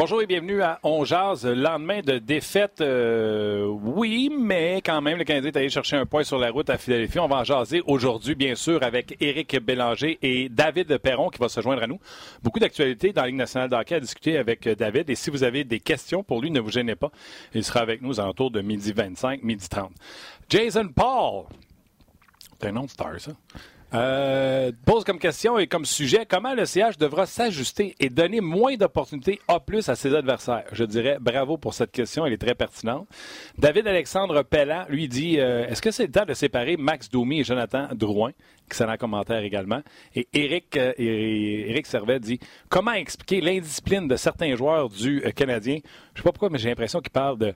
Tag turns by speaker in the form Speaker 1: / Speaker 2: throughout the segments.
Speaker 1: Bonjour et bienvenue à On Jazz. Lendemain de défaite, euh, oui, mais quand même, le Canadien est allé chercher un point sur la route à Philadelphie. On va jaser aujourd'hui, bien sûr, avec Éric Bélanger et David Perron qui va se joindre à nous. Beaucoup d'actualités dans la Ligue nationale d'hockey à discuter avec David. Et si vous avez des questions pour lui, ne vous gênez pas. Il sera avec nous aux alentours de midi 25, midi 30. Jason Paul. C'est un nom de star, ça. Euh, pose comme question et comme sujet comment le CH devra s'ajuster et donner moins d'opportunités A plus à ses adversaires? Je dirais bravo pour cette question, elle est très pertinente. David Alexandre Pellant lui dit euh, est-ce que c'est le temps de séparer Max Domi et Jonathan Drouin? Excellent commentaire également. Et Eric, euh, Eric Servet dit comment expliquer l'indiscipline de certains joueurs du euh, Canadien? Je sais pas pourquoi, mais j'ai l'impression qu'il parle de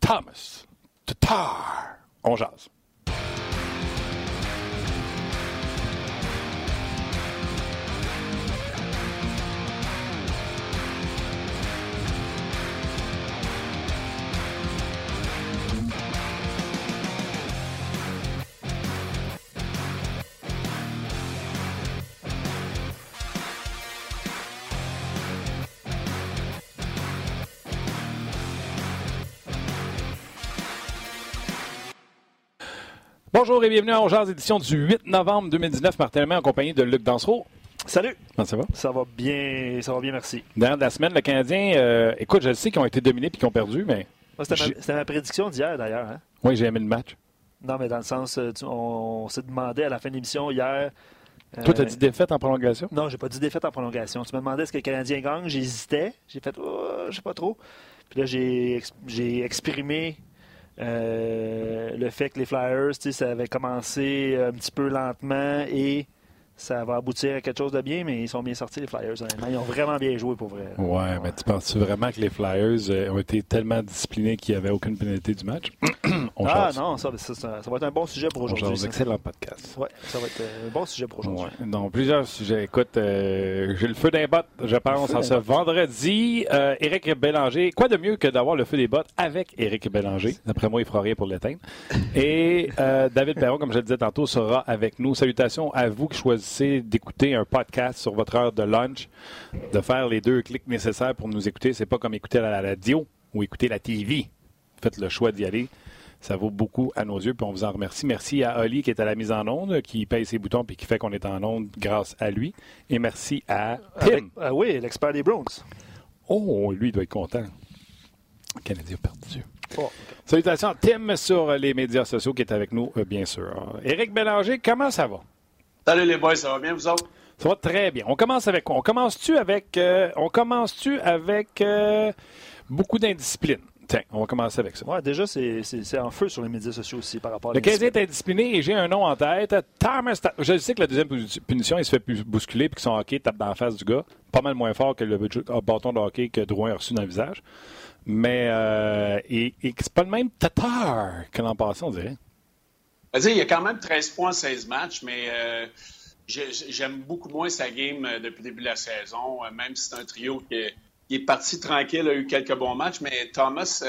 Speaker 1: Thomas. Tatar. On jase. Bonjour et bienvenue à Ongears, édition du 8 novembre 2019. Martin en compagnie de Luc Dansereau.
Speaker 2: Salut.
Speaker 1: Comment ça va?
Speaker 2: Ça va bien, ça va bien, merci.
Speaker 1: Dernière de la semaine, le Canadien, euh, écoute, je le sais qu'ils ont été dominés et qu'ils ont perdu, mais.
Speaker 2: C'était ma, prédiction d'hier, d'ailleurs. Hein?
Speaker 1: Oui, j'ai aimé le match.
Speaker 2: Non, mais dans le sens, euh, on, s'est demandé à la fin de l'émission hier.
Speaker 1: Toi, tu as dit défaite en prolongation?
Speaker 2: Non, j'ai pas dit défaite en prolongation. Tu me demandais est-ce que le Canadien gagne. J'hésitais. J'ai fait, oh, je sais pas trop. Puis là, j'ai exprimé euh, le fait que les Flyers, ça avait commencé un petit peu lentement et ça va aboutir à quelque chose de bien, mais ils sont bien sortis, les Flyers. Ils ont vraiment bien joué pour vrai.
Speaker 1: Ouais, mais tu penses vraiment que les Flyers euh, ont été tellement disciplinés qu'il n'y avait aucune pénalité du match?
Speaker 2: ah non, ça, ça, va être un bon sujet pour aujourd'hui.
Speaker 1: excellent podcast.
Speaker 2: Oui, ça va être un bon sujet pour aujourd'hui.
Speaker 1: Ouais, donc, plusieurs sujets. Écoute, euh, j'ai le feu d'un bottes, je pense, en ce vendredi. Euh, Éric Bélanger, quoi de mieux que d'avoir le feu des bottes avec Éric Bélanger? D'après moi, il fera rien pour l'éteindre. Et euh, David Perron, comme je le disais tantôt, sera avec nous. Salutations à vous qui choisissez d'écouter un podcast sur votre heure de lunch, de faire les deux clics nécessaires pour nous écouter. C'est pas comme écouter la radio ou écouter la TV. Faites le choix d'y aller. Ça vaut beaucoup à nos yeux, puis on vous en remercie. Merci à Oli qui est à la mise en onde, qui paye ses boutons puis qui fait qu'on est en onde grâce à lui. Et merci à Tim.
Speaker 2: Ah oui, l'expert des Bronx.
Speaker 1: Oh, lui, il doit être content. Le Canadien perdu. Oh, Salutations à Tim sur les médias sociaux qui est avec nous, euh, bien sûr. Éric Bélanger, comment ça va?
Speaker 3: Salut les boys, ça va bien vous autres?
Speaker 1: Ça va très bien. On commence avec quoi? On commence-tu avec, euh, on commence-tu avec euh, beaucoup d'indiscipline? Tiens, on va commencer avec ça.
Speaker 2: Ouais, déjà, c'est en feu sur les médias sociaux aussi par rapport à
Speaker 1: Le Canadien est indiscipliné et j'ai un nom en tête. Thomas Je sais que la deuxième punition, il se fait bousculer puis que son hockey tape dans la face du gars. Pas mal moins fort que le bâton de hockey que Drouin a reçu dans le visage. Mais euh, et, et c'est pas le même tatar que l'an passé, on dirait
Speaker 3: il y a quand même 13 points, 16 matchs, mais euh, j'aime beaucoup moins sa game euh, depuis le début de la saison, euh, même si c'est un trio qui est, parti tranquille, a eu quelques bons matchs, mais Thomas,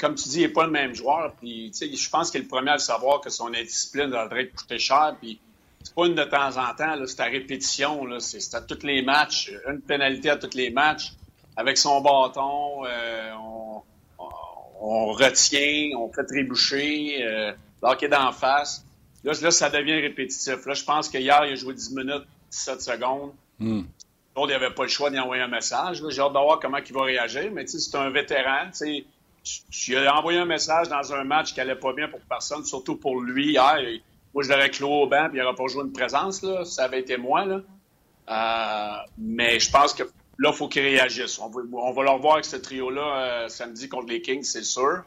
Speaker 3: comme tu dis, il n'est pas le même joueur. Puis, je pense qu'il est le premier à savoir que son indiscipline devrait coûter cher. Puis, c'est pas une de temps en temps, c'est à répétition, c'est à tous les matchs, une pénalité à tous les matchs. Avec son bâton, on, on, retient, on fait trébucher est d'en face. Là, là, ça devient répétitif. Là, je pense qu'hier, il a joué 10 minutes, 17 secondes. Mm. il n'avait pas le choix d'y envoyer un message. J'ai hâte de voir comment il va réagir. Mais c'est un vétéran. Tu as envoyé un message dans un match qui n'allait pas bien pour personne, surtout pour lui. Hier, moi, je l'aurais cloué au banc et il n'aurait pas joué une présence. Là. Ça avait été moi. Là. Euh, mais je pense que là, il faut qu'il réagisse. On va, on va le revoir avec ce trio-là euh, samedi contre les Kings, c'est sûr.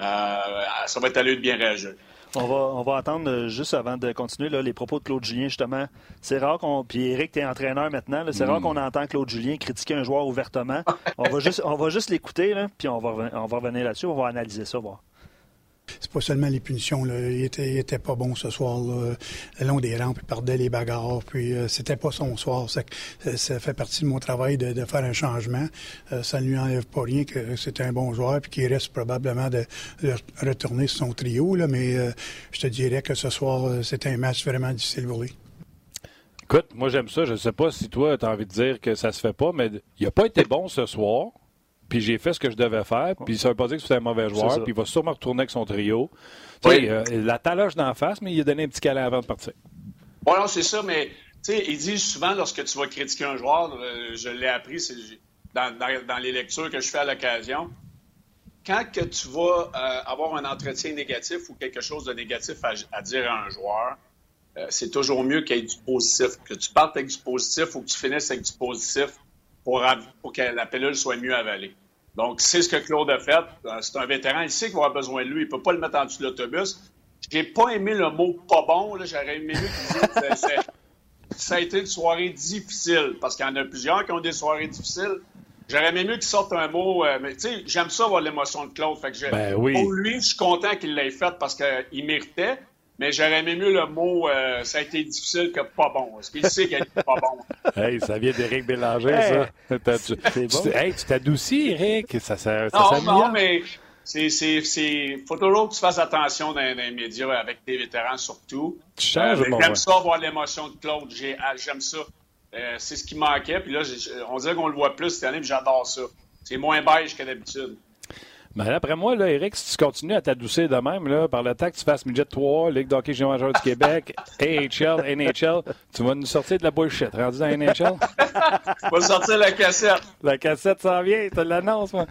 Speaker 3: Euh, ça va être à lui de bien réagir.
Speaker 2: On va, on va attendre euh, juste avant de continuer là, les propos de Claude Julien, justement. C'est rare qu'on. Puis Eric, tu es entraîneur maintenant. C'est rare mm. qu'on entend Claude Julien critiquer un joueur ouvertement. on va juste, on va juste l'écouter, puis on va, on va revenir là-dessus. On va analyser ça, voir
Speaker 4: c'est pas seulement les punitions. Il, était, pas bon ce soir. Le long des rampes, il perdait les bagarres. Puis euh, c'était pas son soir. Ça, fait partie de mon travail de, faire un changement. Euh, ça ne lui enlève pas rien que c'est un bon joueur puis qu'il reste probablement de, retourner sur son trio. Mais euh, je te dirais que ce soir, c'était un match vraiment difficile pour lui.
Speaker 1: Écoute, moi j'aime ça. Je ne sais pas si toi, tu as envie de dire que ça se fait pas, mais il n'a pas été bon ce soir. Puis j'ai fait ce que je devais faire. Puis ça veut pas dire que c'était un mauvais joueur. Puis il va sûrement retourner avec son trio. Oui. Euh, la taloche d'en face, mais il a donné un petit câlin avant de partir.
Speaker 3: Oui, non, c'est ça, mais tu sais, il dit souvent lorsque tu vas critiquer un joueur, euh, je l'ai appris dans, dans, les lectures que je fais à l'occasion, quand que tu vas euh, avoir un entretien négatif ou quelque chose de négatif à, dire à un joueur, euh, c'est toujours mieux qu'il y ait du positif. Que tu partes avec du positif ou que tu finisses avec du positif pour, pour que la pilule soit mieux avalée. Donc, c'est ce que Claude a fait. Euh, c'est un vétéran. Il sait qu'il va avoir besoin de lui. Il ne peut pas le mettre en dessous de l'autobus. J'ai pas aimé le mot pas bon. J'aurais aimé mieux qu'il dise ça a été une soirée difficile parce qu'il y en a plusieurs qui ont des soirées difficiles. J'aurais aimé mieux qu'il sorte un mot, euh, mais tu sais, j'aime ça voir l'émotion de Claude. Fait que
Speaker 1: ben
Speaker 3: Pour lui, je suis content qu'il l'ait fait parce qu'il méritait. Mais j'aurais aimé mieux le mot euh, ça a été difficile que pas bon. Parce qu'il sait qu'il pas bon.
Speaker 1: hey, ça vient d'Éric Bélanger, ça. Tu, bon? hey, tu t'adoucis, Éric. Ça, ça, ça
Speaker 3: non, non, mais c'est, c'est, faut toujours que tu fasses attention dans, les médias, avec tes vétérans surtout.
Speaker 1: Tu changes,
Speaker 3: euh, J'aime ça, voir l'émotion de Claude. Ah, j'aime ça. Euh, c'est ce qui manquait. Puis là, on dirait qu'on le voit plus cette année, puis j'adore ça. C'est moins beige que d'habitude.
Speaker 1: Mais ben, après moi, là, Eric, si tu continues à t'adoucir de même, là, par le temps que tu fasses Midget 3, Ligue d'hockey junior majeur du Québec, AHL, NHL, tu vas nous sortir de la bullshit. Rendu dans NHL?
Speaker 3: tu vas sortir la cassette.
Speaker 1: La cassette s'en vient, tu l'annonce, moi.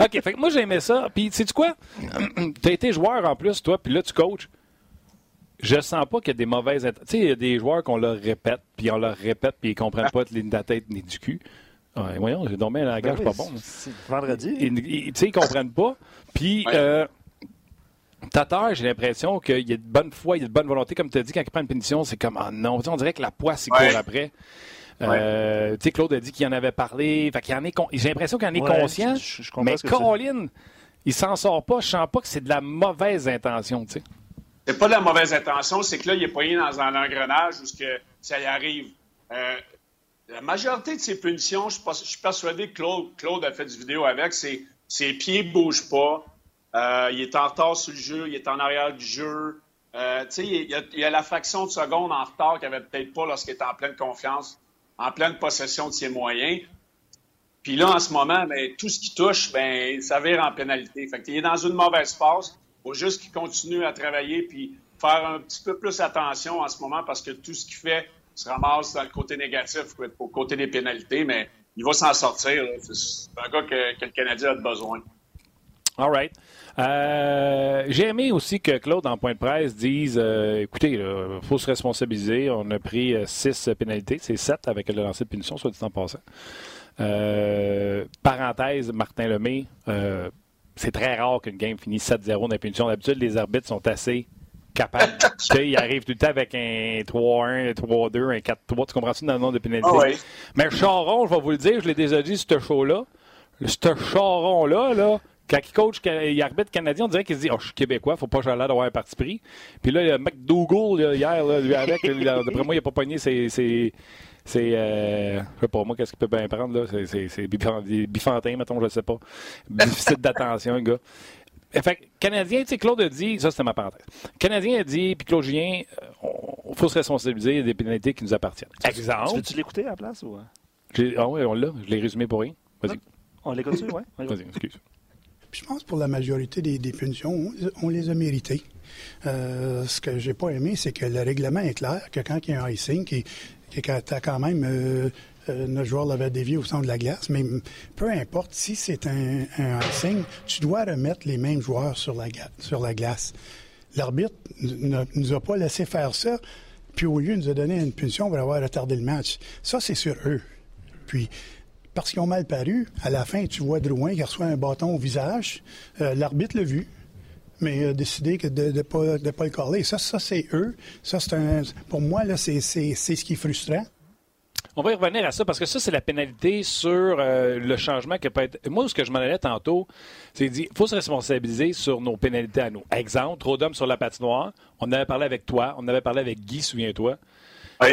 Speaker 1: OK, fait que moi, j'aimais ça. Puis, quoi? tu as été joueur en plus, toi, puis là, tu coaches je sens pas qu'il y a des mauvaises. Tu sais, il y a des joueurs qu'on leur répète, puis on leur répète, puis ils comprennent pas de la tête ni du cul. Ouais, voyons, j'ai dormi à la gage, ben pas bon.
Speaker 2: C'est vendredi.
Speaker 1: Tu sais, ils comprennent pas. Puis, euh, Tatar, j'ai l'impression qu'il y a de bonne foi, il y a de bonne volonté. Comme tu as dit, quand il prend une pénition, c'est comme, ah non, on dirait que la poisse, il court après. Euh, tu sais, Claude a dit qu'il en avait parlé. Fait qu'il en est J'ai l'impression qu'il en est conscient. mais Colin, il s'en sort pas. Je sens pas que c'est de la mauvaise intention, tu sais.
Speaker 3: C'est pas de la mauvaise intention, c'est que là, il est poigné dans un engrenage où que ça y arrive. Euh, la majorité de ces punitions, je, suis persuadé que Claude, a fait du vidéo avec, ses, ses pieds ne bougent pas. Euh, il est en retard sur le jeu, il est en arrière du jeu. Euh, il, y a, il y a la fraction de seconde en retard qu'il n'avait peut-être pas lorsqu'il était en pleine confiance, en pleine possession de ses moyens. Puis là, en ce moment, ben, tout ce qui touche, ben, ça vire en pénalité. Fait il est dans une mauvaise passe. Il faut juste qu'il continue à travailler puis faire un petit peu plus attention en ce moment parce que tout ce qu'il fait se ramasse dans le côté négatif, au côté des pénalités, mais il va s'en sortir. C'est un gars que, le Canadien a besoin.
Speaker 1: All right. Euh, j'ai aimé aussi que Claude, en point de presse, dise euh, écoutez, il faut se responsabiliser. On a pris euh, six pénalités. C'est sept avec le lancer de punition, soit dit en passant. parenthèse, Martin Lemay, c'est très rare qu'une game finisse 7-0 dans la punition. D'habitude, les arbitres sont assez capable. tu sais, il arrive tout le temps avec un 3-1, un 3-2, un 4-3. Tu comprends-tu dans le nom de pénalité?
Speaker 3: Ah oui.
Speaker 1: Mais Charon, je vais vous le dire, je l'ai déjà dit, ce show-là, ce Charon-là, là, quand il coach, il arbitre canadien, on dirait qu'il se dit Oh, je suis québécois, faut pas que l'air d'avoir un parti pris. Puis là, il y a McDougall, hier, là, lui avec, d'après moi, il n'a pas pogné ses. ses c'est, euh, je sais pas moi, qu'est-ce qu'il peut bien prendre, là? C'est bifantin, mettons, je sais pas. Difficile d'attention, le gars. Fait Canadien, tu sais, Claude a dit, ça c'était ma parenthèse. Canadien a dit, puis Claude Julien, il euh, faut se responsabiliser des pénalités qui nous appartiennent.
Speaker 2: Exemple. Tu veux-tu l'écouter à la place ou?
Speaker 1: Ah oui, on l'a. Je l'ai résumé pour rien. Vas-y.
Speaker 2: On l'écoute oui?
Speaker 1: Vas-y, excuse.
Speaker 4: je pense pour la majorité des, des punitions, on, les a méritées. Euh, ce que j'ai pas aimé, c'est que le règlement est clair, que quand il y a un icing, qui, qui tu as quand même euh, euh, notre joueur l'avait dévié au centre de la glace, mais peu importe, si c'est un, icing, tu dois remettre les mêmes joueurs sur la, glace. L'arbitre ne nous a pas laissé faire ça, puis au lieu, nous a donné une punition pour avoir retardé le match. Ça, c'est sur eux. Puis, parce qu'ils ont mal paru, à la fin, tu vois Drouin qui reçoit un bâton au visage. Euh, l'arbitre l'a vu, mais a décidé de ne pas, le coller. Ça, ça c'est eux. Ça, c'est pour moi, c'est ce qui est frustrant.
Speaker 1: On va y revenir à ça parce que ça, c'est la pénalité sur euh, le changement qui peut être. Moi, ce que je m'en allais tantôt, c'est dit il faut se responsabiliser sur nos pénalités à nous. Exemple, trop d'hommes sur la patinoire. On avait parlé avec toi, on avait parlé avec Guy, souviens-toi.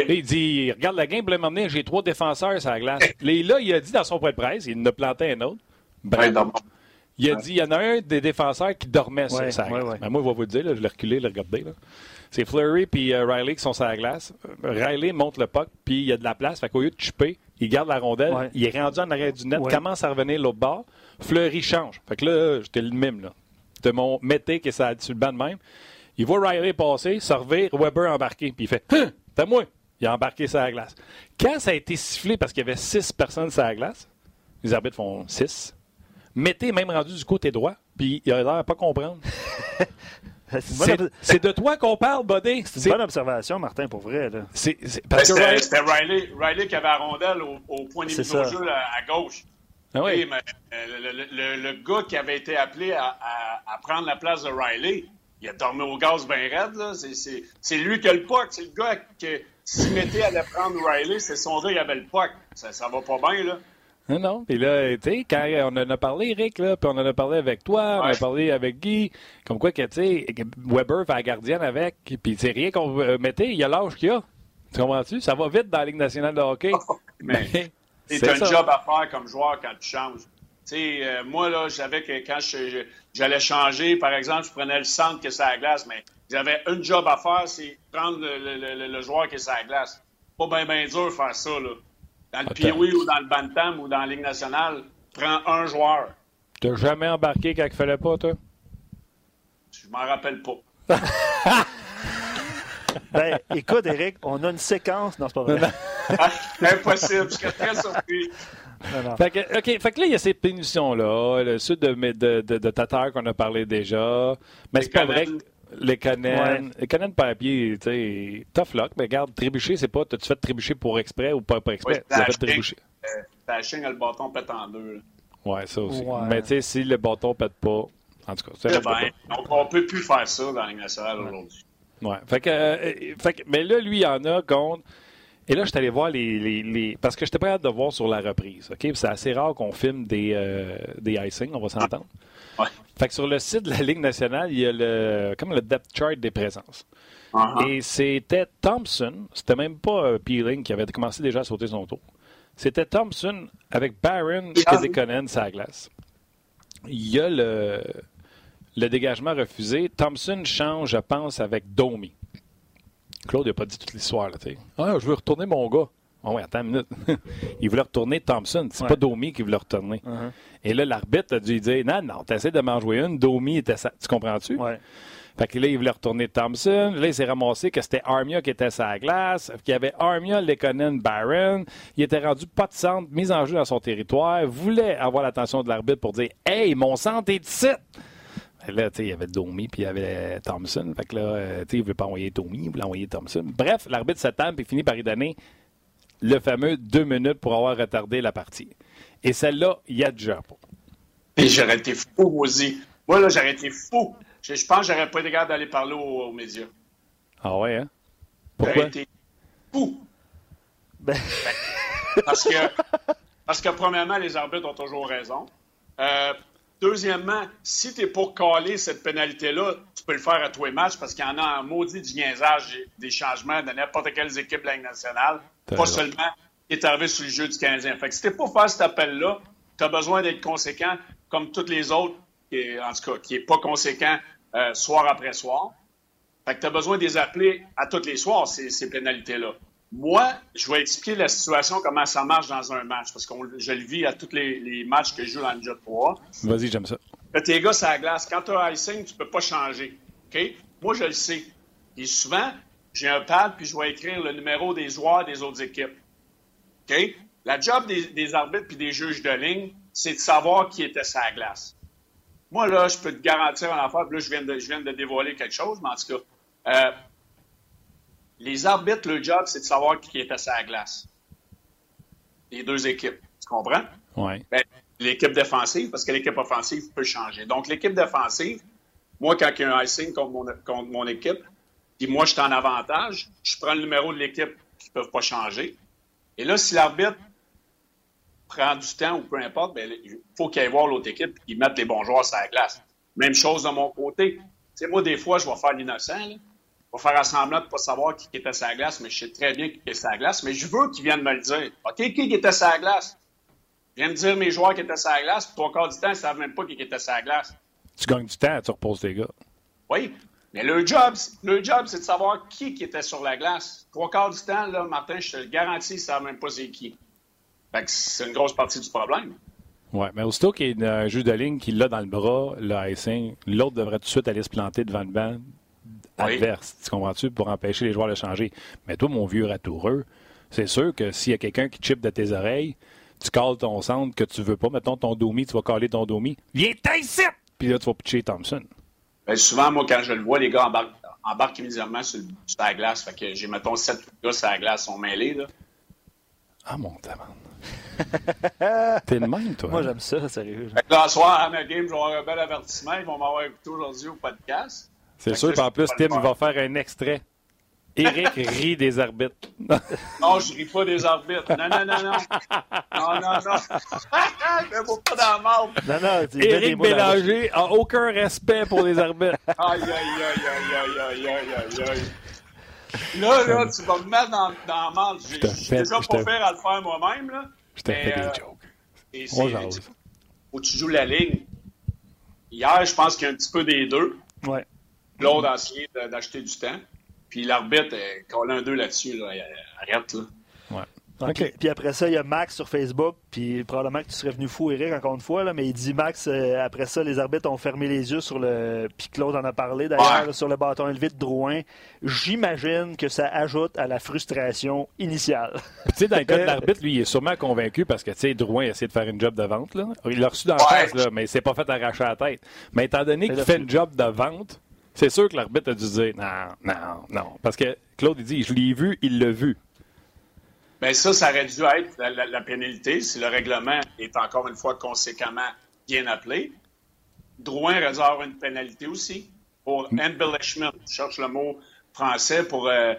Speaker 1: Il dit Regarde la game, m'emmener, j'ai trois défenseurs sur la glace. là, il a dit dans son point de presse, il en a planté un autre. Il a dit, il y en a un des défenseurs qui dormait sur sa glace. Ben, moi, je vais vous le dire, là, je l'ai reculé, le regarder. Là. C'est Flurry puis euh, Riley qui sont sur la glace. Riley monte le puck, puis il y a de la place. Fait qu'au lieu de chipper, il garde la rondelle.
Speaker 2: Ouais.
Speaker 1: Il est rendu en arrière du net,
Speaker 2: Ouais.
Speaker 1: commence à revenir l'autre bord. Fleury change. Fait que là, j'étais le mime. là. C'était mon mété qui est sur le banc de même. Il voit Riley passer, se revire, Weber embarqué, puis il fait Hein, T'as moi Il a embarqué sur la glace. Quand ça a été sifflé parce qu'il y avait six personnes sur la glace, les arbitres font six. Mété est même rendu du côté droit, puis il a l'air à pas comprendre.
Speaker 2: C'est
Speaker 1: de toi qu'on parle, Buddy.
Speaker 2: c'est une bonne observation, Martin, pour vrai.
Speaker 3: Ben,
Speaker 1: parce que
Speaker 3: C'était
Speaker 1: Riley-
Speaker 3: Riley, qui avait la rondelle au, au point des mises au jeu à, à gauche.
Speaker 1: Ah oui.
Speaker 3: Mais, euh, le, le- le- le gars qui avait été appelé à, à- à prendre la place de Riley, il a dormi au gaz bien raide. C'est- lui qui a le puck. C'est le gars que si Mété allait prendre Riley, c'est son gars qui avait le puck. Ça, ça va pas bien, là.
Speaker 1: Non, non. Puis là, tu sais, quand on en a parlé, Eric, là, puis on en a parlé avec toi, on en a parlé avec Guy, comme quoi que, tu sais, Weber fait la gardienne avec, puis c'est rien qu'on euh, mettait, il y a l'âge qu'il a. Tu comprends-tu? Ça va vite dans la Ligue nationale de hockey.
Speaker 3: Mais
Speaker 1: c'est
Speaker 3: un
Speaker 1: ça.
Speaker 3: job à faire comme joueur quand tu changes. Tu sais, euh, moi, là, je savais que quand j'allais changer, par exemple, je prenais le centre qui est sur la glace, mais j'avais un job à faire, c'est prendre le, le- le- le joueur qui est sur la glace. Pas bien, bien dur de faire ça, là. Dans le. Pee-Wee ou dans le Bantam ou dans la Ligue nationale, prends un joueur.
Speaker 1: T'as jamais embarqué quand il fallait pas, toi?
Speaker 3: Je m'en rappelle pas.
Speaker 2: Ben, écoute, Eric, on a une séquence. Non, c'est pas vrai.
Speaker 3: Ah, Impossible, je serais très surpris.
Speaker 2: Non, non.
Speaker 1: Fait que, OK, fait que là, il y a ces punitions-là, le sud de, de, de, de Tatar qu'on a parlé déjà. Mais c'est pas vrai que les Conan,
Speaker 2: Ouais.
Speaker 1: les pied, tu sais, tough luck, mais regarde, trébucher, c'est pas, t'as-tu fait trébucher pour exprès ou pas, pas exprès?
Speaker 3: Oui,
Speaker 1: tu as fait trébucher.
Speaker 3: Euh, a le bâton pète en deux. là.
Speaker 1: Ouais, ça aussi.
Speaker 2: Ouais.
Speaker 1: Mais tu sais, si le bâton pète pas, en tout cas, c'est
Speaker 3: Eh ben, donc, on peut plus faire ça dans la nationale aujourd'hui.
Speaker 1: Ouais. Fait que, euh, fait que- mais là, lui, il y en a contre. Et là, je suis allé voir les, les, les- Parce que je n'étais pas hâte de voir sur la reprise. OK? C'est assez rare qu'on filme des, euh, des icing, on va s'entendre.
Speaker 3: Ouais.
Speaker 1: Fait que sur le site de la Ligue nationale, il y a le, comme le depth chart des présences.
Speaker 3: Uh-huh.
Speaker 1: Et c'était Thompson, c'était même pas euh, Peeling qui avait commencé déjà à sauter son tour. C'était Thompson avec Barron
Speaker 3: Ah.
Speaker 1: et Deconen sur la glace. Il y a le, le dégagement refusé. Thompson change, je pense, avec Domi. Claude n'a pas dit toute l'histoire. Là, ah, je veux retourner mon gars. Oh, ouais, attends une minute. il voulait retourner Thompson. C'est
Speaker 2: Ouais.
Speaker 1: pas Domi qui voulait retourner.
Speaker 2: Uh-huh.
Speaker 1: Et là, l'arbitre a dû dire Non, non, t'essaies de m'en jouer une. Domi était. sa- Tu comprends-tu?
Speaker 2: Ouais.
Speaker 1: Fait que là, il voulait retourner Thompson. Là, il s'est ramassé que c'était Armia qui était la glace. Qu'il y avait Armia, Lekonen, Barron. Il était rendu pas de centre, mis en jeu dans son territoire. Voulait avoir l'attention de l'arbitre pour dire Hey, mon centre est ici! Et là, tu sais, il y avait Domi puis il y avait Thompson. Fait que là, euh, tu sais, il voulait pas envoyer Domi, il voulait envoyer Thompson. Bref, l'arbitre s'attend puis finit par lui donner le fameux deux minutes pour avoir retardé la partie. Et celle-là, il y a déjà pas.
Speaker 3: Et j'aurais été fou, aussi. Moi, là, j'aurais été fou. Je, je pense que j'aurais pas été capable d'aller parler aux, aux médias.
Speaker 1: Ah ouais, hein?
Speaker 3: J'aurais
Speaker 1: Pourquoi?
Speaker 3: été fou.
Speaker 2: Ben,
Speaker 3: Parce que, parce que, premièrement, les arbitres ont toujours raison. Euh, deuxièmement, si tu es pour caler cette pénalité-là, tu peux le faire à tous les matchs parce qu'il y en a un maudit du niaisage des changements de n'importe quelle équipe de la Ligue nationale. Pas
Speaker 1: raison.
Speaker 3: seulement qui est arrivé sur le jeu du Canadien. Fait que si t'es pour faire cet appel-là, tu as besoin d'être conséquent comme tous les autres, et, en tout cas, qui n'est pas conséquent euh, soir après soir. Fait que tu as besoin de les appeler à tous les soirs, ces, ces pénalités-là. Moi, je vais expliquer la situation, comment ça marche dans un match, parce que je le vis à tous les, les matchs que je joue dans le Jet 3.
Speaker 1: Vas-y, j'aime ça.
Speaker 3: Là, tes gars, c'est la glace. Quand tu as icing, tu peux pas changer. OK? Moi, je le sais. Et souvent, j'ai un pad, puis je vais écrire le numéro des joueurs des autres équipes. OK? La job des, des arbitres puis des juges de ligne, c'est de savoir qui était la glace. Moi, là, je peux te garantir un affaire, puis là, je viens, de, je viens de dévoiler quelque chose, mais en tout cas, euh, les arbitres, leur job, c'est de savoir qui était sur la glace. Les deux équipes. Tu comprends?
Speaker 1: Ouais.
Speaker 3: Ben, l'équipe défensive, parce que l'équipe offensive peut changer. Donc, l'équipe défensive, moi, quand il y a un icing contre mon, contre mon équipe, puis moi, je suis en avantage, je prends le numéro de l'équipe qui ne peuvent pas changer. Et là, si l'arbitre prend du temps ou peu importe, ben, il faut qu'il aille voir l'autre équipe et qu'il mette les bons joueurs sur la glace. Même chose de mon côté. Tu sais, moi, des fois, je vais faire l'innocent. Vais faire un semblant de ne pas savoir qui était sur la glace, mais je sais très bien qui était sur la glace. Mais je veux qu'ils viennent me le dire. OK, qui était sur la glace? Je viens de dire mes joueurs qui étaient sur la glace, trois quarts du temps, ils ne savent même pas qui était sur la glace.
Speaker 1: Tu gagnes du temps, tu reposes tes gars.
Speaker 3: Oui, mais le job, le job, c'est de savoir qui, qui était sur la glace. Trois quarts du temps, là, Martin, je te le garantis, ils ne savent même pas c'est qui. Fait que c'est une grosse partie du problème.
Speaker 1: Oui, mais aussitôt qu'il y a un juge de ligne qui l'a dans le bras, le l'autre devrait tout de suite aller se planter devant le banc adverse. Tu comprends-tu? Pour empêcher les joueurs de changer. Mais toi, mon vieux ratoureux, c'est sûr que s'il y a quelqu'un qui chip de tes oreilles, tu cales ton centre que tu veux pas. Mettons ton domi, tu vas caler ton domi. Viens ici! Puis là, tu vas pitcher Thompson.
Speaker 3: Bien, souvent, moi, quand je le vois, les gars embarquent, embarquent immédiatement sur, sur, la glace. Fait que j'ai, mettons, sept gars sur la glace sont mêlés. Là.
Speaker 1: Ah, mon tamande. T'es le même, toi.
Speaker 2: Moi,
Speaker 1: hein?
Speaker 2: j'aime ça, sérieux.
Speaker 3: Fait que là, ce soir, à ma game, je vais avoir un bel avertissement. Ils vont m'avoir écouté aujourd'hui au podcast.
Speaker 1: C'est sûr qu'en plus, Tim va faire un extrait. Eric rit des arbitres.
Speaker 3: non, je ris pas des arbitres. Non, non, non, non. Non, non, non. je ne pas dans la marde.
Speaker 2: Non, non,
Speaker 1: Éric Bélanger n'a aucun respect pour les arbitres.
Speaker 3: aïe, aïe, aïe, aïe, aïe, aïe, aïe, aïe. Là, là, tu vas me mettre dans, dans la marde. Je
Speaker 1: suis
Speaker 3: déjà pas faire à le faire moi-même, là.
Speaker 1: Je t'ai fait des
Speaker 3: euh,
Speaker 1: jokes.
Speaker 3: Et Où tu joues la ligne. Hier, je pense qu'il y a un petit peu des deux.
Speaker 2: Ouais.
Speaker 3: L'autre a essayé d'acheter du temps. Puis l'arbitre, quand on a un deux là-dessus, là, arrête, là.
Speaker 1: Ouais.
Speaker 2: Puis,
Speaker 1: OK.
Speaker 2: puis après ça, il y a Max sur Facebook, puis probablement que tu serais venu fou, Eric, encore une fois, là, mais il dit Max, euh, après ça, les arbitres ont fermé les yeux sur le. Puis Claude en a parlé d'ailleurs,
Speaker 3: Ouais.
Speaker 2: sur le bâton élevé de Drouin. J'imagine que ça ajoute à la frustration initiale.
Speaker 1: Puis, tu sais, dans le cas de l'arbitre, lui, il est sûrement convaincu parce que, tu sais, Drouin a essayé de faire une job de vente. Là. Il l'a reçu dans la
Speaker 3: Ouais.
Speaker 1: face, là, mais il s'est pas fait arracher la tête. Mais étant donné qu'il fait une job de vente, c'est sûr que l'arbitre a dû dire non, non, non. Parce que Claude, il dit je l'ai vu, il l'a vu.
Speaker 3: Ben ça, ça aurait dû être la, la- la pénalité si le règlement est encore une fois conséquemment bien appelé. Drouin aurait dû avoir une pénalité aussi pour embellishment. Je cherche le mot français pour. euh,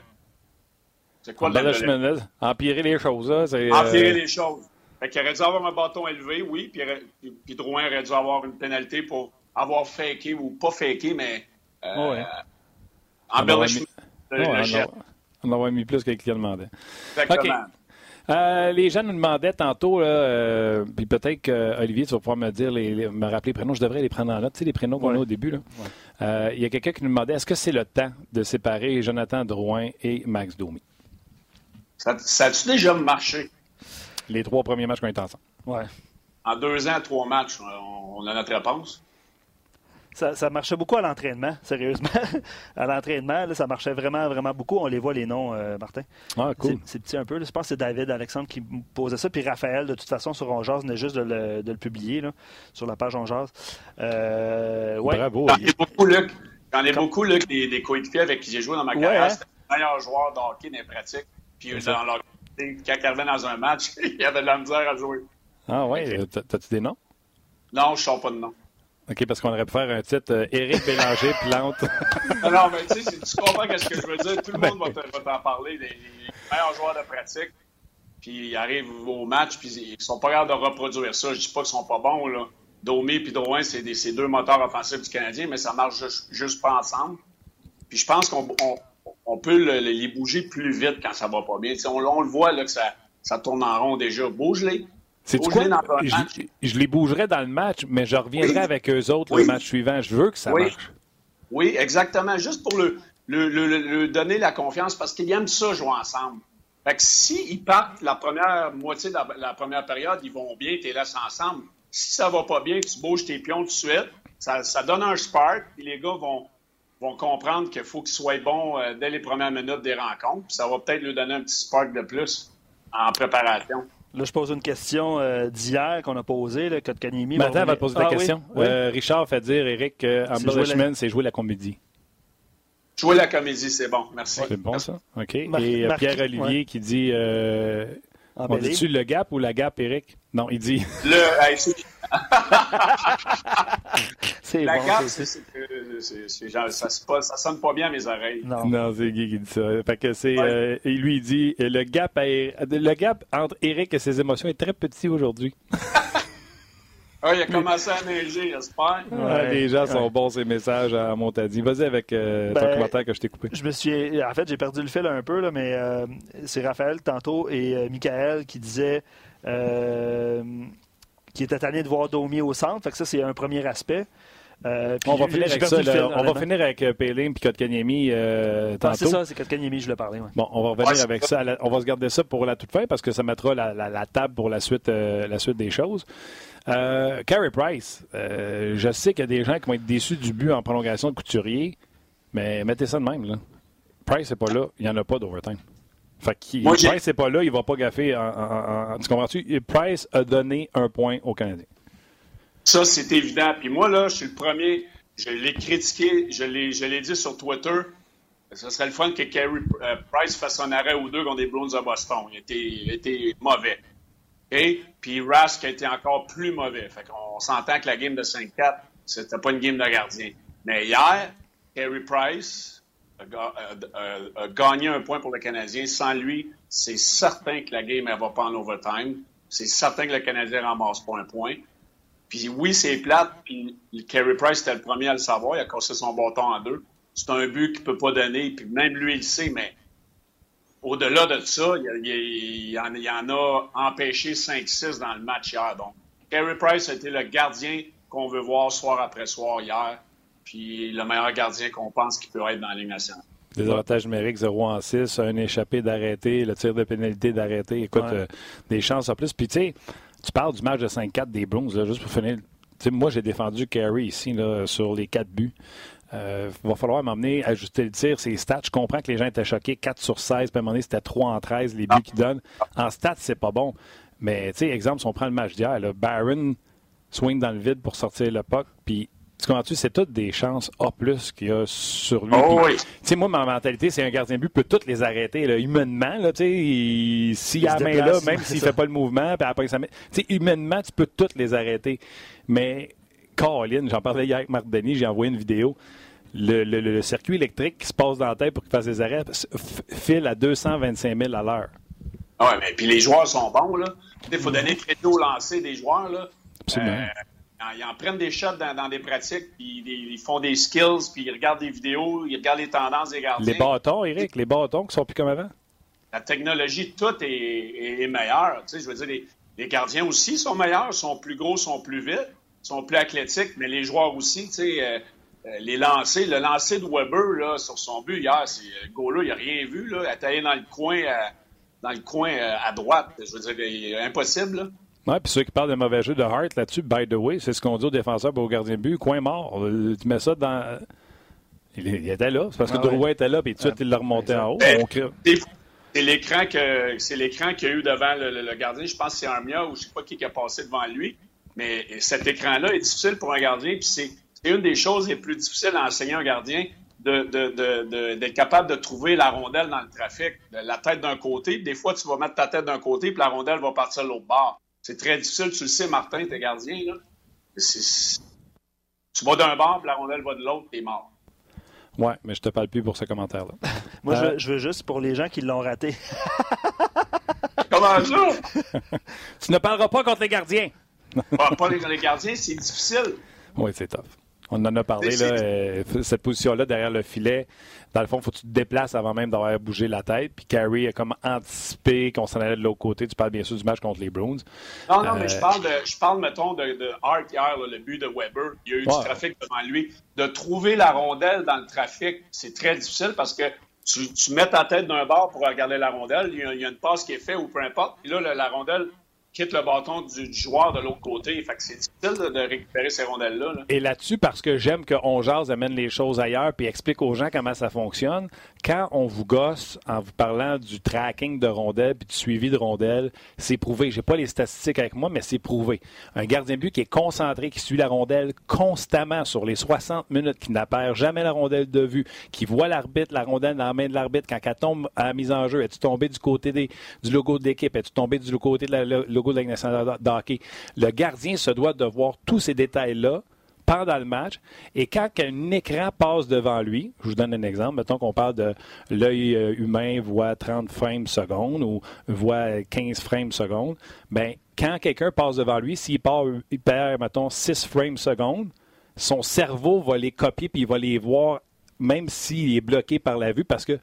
Speaker 3: c'est quoi?
Speaker 1: Embellishment, là, empirer les choses. Là, c'est,
Speaker 3: Empirer
Speaker 1: euh,
Speaker 3: les choses. Fait qu'il aurait dû avoir un bâton élevé, oui, puis- puis Drouin aurait dû avoir une pénalité pour avoir faké ou pas faké, mais. Euh,
Speaker 2: Ouais.
Speaker 3: Embellishment.
Speaker 1: On,
Speaker 3: jet.
Speaker 1: a, mis plus que le client demandait.
Speaker 3: Exactement.
Speaker 1: Euh, les gens nous demandaient tantôt, là, euh, puis peut-être que Olivier, tu vas pouvoir me dire, les, les- me rappeler les prénoms. Je devrais les prendre en note, tu sais, les prénoms qu'on
Speaker 2: Ouais.
Speaker 1: a au début. là. Euh, Il y a quelqu'un qui nous demandait est-ce que c'est le temps de séparer Jonathan Drouin et Max Domi?
Speaker 3: Ça, ça a-tu déjà marché?
Speaker 1: Les trois premiers matchs qu'on est ensemble.
Speaker 2: Ouais.
Speaker 3: En deux ans, trois matchs, on, on a notre réponse.
Speaker 2: Ça, ça marchait beaucoup à l'entraînement, sérieusement. à l'entraînement, là, ça marchait vraiment, vraiment beaucoup. On les voit, les noms, euh, Martin.
Speaker 1: Ah, cool.
Speaker 2: C'est- petit un peu. là. Je pense que c'est David Alexandre qui me posait ça. Puis Raphaël, de toute façon, sur On venait juste de le, de le publier là, sur la page On. Euh, ouais.
Speaker 1: Bravo.
Speaker 3: J'en ai beaucoup, Luc. J'en ai beaucoup, Luc, des, des coéquipiers avec qui j'ai joué dans ma
Speaker 2: Ouais,
Speaker 3: carrière.
Speaker 2: hein?
Speaker 3: C'était le meilleur joueur de hockey dans les pratiques. Puis
Speaker 1: ça.
Speaker 3: dans leur... quand il arrivait dans un match, il avait de la misère à jouer.
Speaker 1: Ah, ouais. euh, t'as- T'as-tu des noms?
Speaker 3: Non, je ne sors pas de nom.
Speaker 1: OK, parce qu'on aurait pu faire un titre euh, Éric Bélanger plante.
Speaker 3: Non, mais tu sais, tu comprends ce que je veux dire. Tout le monde va te- va t'en parler. Les, meilleurs joueurs de pratique. Puis ils arrivent au match, puis ils sont pas capables de reproduire ça. Je dis pas qu'ils sont pas bons, là. Domé et Drouin, c'est deux moteurs offensifs du Canadien, mais ça marche juste, juste pas ensemble. Puis je pense qu'on on, on peut le- le- les bouger plus vite quand ça va pas bien. On, on le voit là, que ça, ça tourne en rond déjà. Bouge-les.
Speaker 1: C'est quoi? Je, les bougerais dans le match, mais je reviendrai
Speaker 3: Oui.
Speaker 1: avec eux autres
Speaker 3: Oui.
Speaker 1: le match suivant. Je veux que ça
Speaker 3: Oui.
Speaker 1: marche.
Speaker 3: Oui, exactement. Juste pour le, le, le- le- le donner la confiance parce qu'ils aiment ça jouer ensemble. Fait que s'ils partent la première moitié de la, la première période, ils vont bien, tu les laisses ensemble. Si ça va pas bien, tu bouges tes pions tout de suite, ça, ça donne un spark, puis les gars vont, vont comprendre qu'il faut qu'ils soient bons euh, dès les premières minutes des rencontres, puis ça va peut-être leur donner un petit spark de plus en préparation.
Speaker 2: Là, je pose une question euh, d'hier qu'on a posée, là, Kotkaniemi.
Speaker 1: Mais
Speaker 2: va
Speaker 1: attends, avant de poser
Speaker 2: Ah
Speaker 1: la
Speaker 2: oui?
Speaker 1: question.
Speaker 2: Oui.
Speaker 1: Euh, Richard fait dire, Eric, que
Speaker 2: C'est jouer
Speaker 1: Embellishment, c'est jouer la comédie.
Speaker 3: Jouer la comédie, c'est bon. Merci.
Speaker 1: C'est bon, ça? OK.
Speaker 2: Mar-
Speaker 1: Et euh, Pierre-Olivier
Speaker 2: ouais.
Speaker 1: qui dit... euh, on
Speaker 2: Embellé.
Speaker 1: dit-tu le gap ou la gap, Eric? Non, il dit...
Speaker 3: Le, hey, c'est-
Speaker 2: C'est
Speaker 3: la
Speaker 2: bon,
Speaker 3: gaffe,
Speaker 2: c'est-
Speaker 3: genre, ça, c'est pas- ça sonne pas bien à mes oreilles.
Speaker 2: Non.
Speaker 1: Non, c'est Guy qui dit ça. Fait que c'est...
Speaker 3: Ouais.
Speaker 1: euh, et lui, il dit, euh, le gap, à- le gap entre Eric et ses émotions est très petit aujourd'hui.
Speaker 3: Ah, il a commencé à neiger, j'espère.
Speaker 1: Ouais, les gens sont bons, ces messages à Montadi. Vas-y avec euh, ton
Speaker 2: Ben,
Speaker 1: commentaire que je t'ai coupé.
Speaker 2: Je me suis. En fait, j'ai perdu le fil un peu, là, mais euh, c'est Raphaël tantôt et euh, Michael qui disaient qui était tanné de voir Domi au centre. Fait que ça, c'est un premier aspect.
Speaker 1: Euh, on va finir avec ça. on va finir avec euh, Pélim et Kotkaniemi euh, tantôt.
Speaker 2: c'est ça, c'est Kotkaniemi, je le parlais.
Speaker 1: Bon, on va revenir avec ça. on va se garder ça pour la toute fin parce que ça mettra la, table pour la suite, la suite des choses. Carey Price, je sais qu'il y a des gens qui vont être déçus du but en prolongation de Couturier, mais mettez ça de même. Là. Price n'est pas là, il n'y en a pas d'overtime. Fait que Price n'est pas là, il ne va pas gaffer. En, tu comprends-tu? Price a donné un point au Canadien.
Speaker 3: Ça, c'est évident. Puis moi, là, je suis le premier. Je l'ai critiqué, je l'ai dit sur Twitter. Ce serait le fun que Carey euh, Price fasse un arrêt ou deux contre des Bruins de Boston. Il était, il était mauvais. Okay? Puis Rask a été encore plus mauvais. Fait qu'on s'entend que la game de 5-4, c'était pas une game de gardien. Mais hier, Carey Price a, gagné un point pour le Canadien. Sans lui, c'est certain que la game ne va pas en overtime. C'est certain que le Canadien ramasse pas un point. Puis oui, c'est plate, puis Carey Price était le premier à le savoir, il a cassé son bâton en deux. C'est un but qu'il ne peut pas donner, puis même lui, il le sait, mais au-delà de ça, il, y en, a empêché 5-6 dans le match hier. Donc, Carey Price a été le gardien qu'on veut voir soir après soir hier, puis le meilleur gardien qu'on pense qu'il peut être dans la Ligue nationale.
Speaker 1: Des avantages numériques 0 en 6, un échappé d'arrêter, le tir de pénalité d'arrêter. Écoute, euh, des chances en plus. Puis tu sais, tu parles du match de 5-4 des Bruins, juste pour finir. moi, j'ai défendu Carey ici sur les quatre buts. Il euh, va falloir m'emmener à ajuster le tir, ses stats. Je comprends que les gens étaient choqués. 4 sur 16, puis à un moment donné, c'était 3 en 13, les buts qu'ils donnent. En stats, c'est pas bon. Mais, tu sais, exemple, si on prend le match d'hier, Barron swing dans le vide pour sortir le puck, puis tu comprends-tu? C'est toutes des chances A qu'il y a sur lui.
Speaker 3: Oh, oui.
Speaker 1: Tu sais, moi, ma mentalité, c'est un gardien de but peut toutes les arrêter, là, humainement. Là, s'il a la main là, même s'il ne fait pas le mouvement, puis après ça met. Tu sais, humainement, tu peux toutes les arrêter. Mais, Caroline, j'en parlais hier avec Marc Denis, j'ai envoyé une vidéo. Le, circuit électrique qui se passe dans la tête pour qu'il fasse des arrêts file à 225 000 à l'heure.
Speaker 3: Ah ouais, mais puis les joueurs sont bons, là. Il faut donner crédit au lancer des joueurs, là.
Speaker 1: Absolument. Euh,
Speaker 3: ils en prennent des shots dans, des pratiques, puis ils, font des skills, puis ils regardent des vidéos, ils regardent les tendances des gardiens.
Speaker 1: Les bâtons, Eric, les bâtons qui sont plus comme avant?
Speaker 3: La technologie, tout est, est, meilleur. Tu sais, je veux dire, les, gardiens aussi sont meilleurs, sont plus gros, sont plus vite, sont plus athlétiques, mais les joueurs aussi, tu sais, euh, euh, les lancers, le lancer de Weber là, sur son but hier, c'est le goal-là, il n'a rien vu, là, attaqué dans le coin, dans le coin à droite. Je veux dire, impossible. Là.
Speaker 1: Oui, puis ceux qui parlent de mauvais jeu de Hart là-dessus, by the way, c'est ce qu'on dit aux défenseurs et aux gardiens de but, coin mort. Euh, tu mets ça dans. Il, était là. C'est parce que ah Drouin était là, puis tout de suite, il l'a remonté en haut.
Speaker 3: C'est l'écran que c'est l'écran qu'il y a eu devant le, gardien. Je pense que c'est Armia ou je ne sais pas qui, qui a passé devant lui. Mais cet écran-là est difficile pour un gardien. Puis c'est une des choses les plus difficiles à enseigner un gardien d'être de, de, capable de trouver la rondelle dans le trafic, la tête d'un côté. Des fois, tu vas mettre ta tête d'un côté, puis la rondelle va partir de l'autre bord. C'est très difficile, tu le sais, Martin, t'es gardien, là. Tu vas d'un bord, puis la rondelle va de l'autre, t'es mort.
Speaker 1: Ouais, mais je te parle plus pour ce commentaire-là.
Speaker 2: Moi, euh, je, veux juste pour les gens qui l'ont raté.
Speaker 3: Comment ça?
Speaker 1: tu ne parleras pas contre les gardiens.
Speaker 3: Ah, pas les, les gardiens, c'est difficile.
Speaker 1: Oui, c'est tough. On en a parlé, là, euh, cette position-là derrière le filet. Dans le fond, il faut que tu te déplaces avant même d'avoir bougé la tête. Puis Carey a comme anticipé qu'on s'en allait de l'autre côté. Tu parles bien sûr du match contre les Bruins.
Speaker 3: Non, non, mais je euh, parle, de, je parle mettons, de, de Hart hier, le but de Weber. Il y a eu du trafic devant lui. De trouver la rondelle dans le trafic, c'est très difficile parce que tu, mets ta tête d'un bord pour regarder la rondelle. Il y, a, une passe qui est faite ou peu importe. Puis là, la rondelle quitte le bâton du, joueur de l'autre côté. Fait que c'est difficile de, récupérer ces rondelles-là.
Speaker 1: Et là-dessus, parce que j'aime que On Jase amène les choses ailleurs puis explique aux gens comment ça fonctionne, quand on vous gosse en vous parlant du tracking de rondelles puis du suivi de rondelles, c'est prouvé. J'ai pas les statistiques avec moi, mais c'est prouvé. Un gardien de but qui est concentré, qui suit la rondelle constamment sur les 60 minutes, qui n'appère jamais la rondelle de vue, qui voit l'arbitre, la rondelle dans la main de l'arbitre quand elle tombe à la mise en jeu. Es-tu tombé du côté du logo de l'équipe? Es-tu tombé du côté de logo de la d'hockey? Le gardien se doit de voir tous ces détails-là pendant le match. Et quand un écran passe devant lui, je vous donne un exemple, mettons qu'on parle de l'œil euh, humain voit 30 frames secondes ou voit 15 frames secondes, bien, quand quelqu'un passe devant lui, s'il il perd, mettons, 6 frames secondes, son cerveau va les copier puis il va les voir même s'il est bloqué par la vue parce que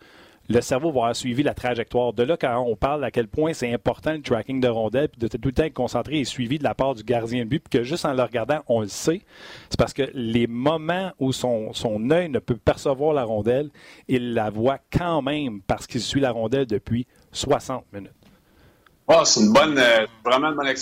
Speaker 1: le cerveau va avoir suivi la trajectoire. De là, quand on parle à quel point c'est important le tracking de rondelles, puis de tout le temps être concentré et suivi de la part du gardien de but, puis que juste en le regardant, on le sait, c'est parce que les moments où son, son œil ne peut percevoir la rondelle, il la voit quand même parce qu'il suit la rondelle depuis 60 minutes.
Speaker 3: Oh, c'est une bonne, euh, vraiment une bonne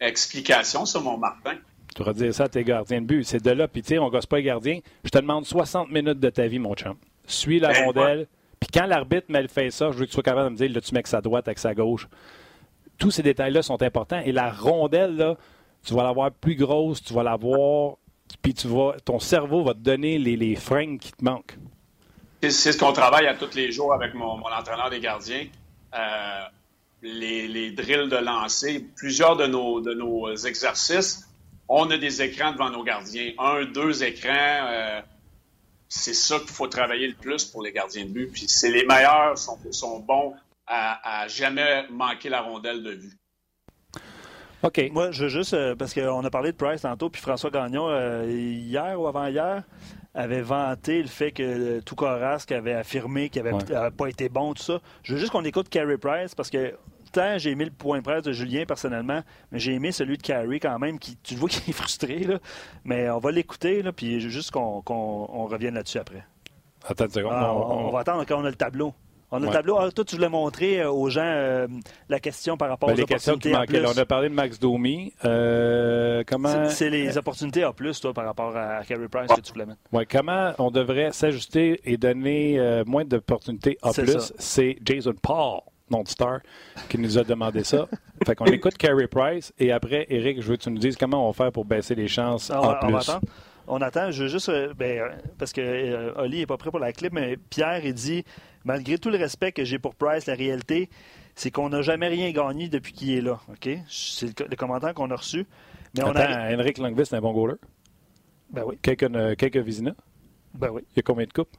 Speaker 3: explication, ça, mon Martin.
Speaker 1: Tu vas dire ça à tes gardiens de but. C'est de là, puis tu sais, on gosse pas les gardiens. Je te demande 60 minutes de ta vie, mon chum. Suis la ben, rondelle. Puis quand l'arbitre me fait ça, je veux que tu sois capable de me dire, là, tu mets avec sa droite, avec sa gauche. Tous ces détails-là sont importants. Et la rondelle, là, tu vas la voir plus grosse, tu vas la voir, puis tu vas, ton cerveau va te donner les, les freins qui te manquent.
Speaker 3: C'est ce qu'on travaille à tous les jours avec mon, entraîneur des gardiens. Euh, les, les, drills de lancer, plusieurs de nos, de nos exercices, on a des écrans devant nos gardiens. Un, deux écrans. Euh, c'est ça qu'il faut travailler le plus pour les gardiens de but. Puis c'est les meilleurs sont, sont bons à, jamais manquer la rondelle de vue.
Speaker 2: OK. Moi, je veux juste, euh, parce qu'on a parlé de Price tantôt, puis François Gagnon, euh, hier ou avant-hier, avait vanté le fait que Toukaras avait affirmé qu'il n'avait pas été bon, tout ça. Je veux juste qu'on écoute Carey Price, parce que j'ai aimé le point de presse de Julien personnellement, mais j'ai aimé celui de Carrie quand même, qui tu vois qu'il est frustré. Là. Mais on va l'écouter, puis juste qu'on revienne là-dessus après.
Speaker 1: Attends une seconde.
Speaker 2: Ah, on, va attendre quand on a le tableau. On a le tableau. Ah, toi, tu voulais montrer euh, aux gens euh, la question par rapport ben, aux les opportunités questions qui
Speaker 1: On a parlé de Max Domi. Euh, comment...
Speaker 2: C'est les opportunités à plus, toi, par rapport à Carey Price que tu voulais mettre.
Speaker 1: Oui, comment on devrait s'ajuster et donner moins d'opportunités à plus? C'est Jason Paul notre star, qui nous a demandé ça. fait qu'on écoute Carey Price et après, Eric, je veux que tu nous dises comment on va faire pour baisser les chances ah, en plus.
Speaker 2: On attend. Je veux juste. Euh, ben, euh, parce que euh, Oli n'est pas prêt pour la clip, mais Pierre, il dit malgré tout le respect que j'ai pour Price, la réalité, c'est qu'on n'a jamais rien gagné depuis qu'il est là. OK? C'est le, commentaire qu'on a reçu.
Speaker 1: Mais Attends, on a... Henrik un bon goaler?
Speaker 2: Ben oui.
Speaker 1: Quelques, quelques Vizina?
Speaker 2: Ben oui.
Speaker 1: Il y a combien de coupes?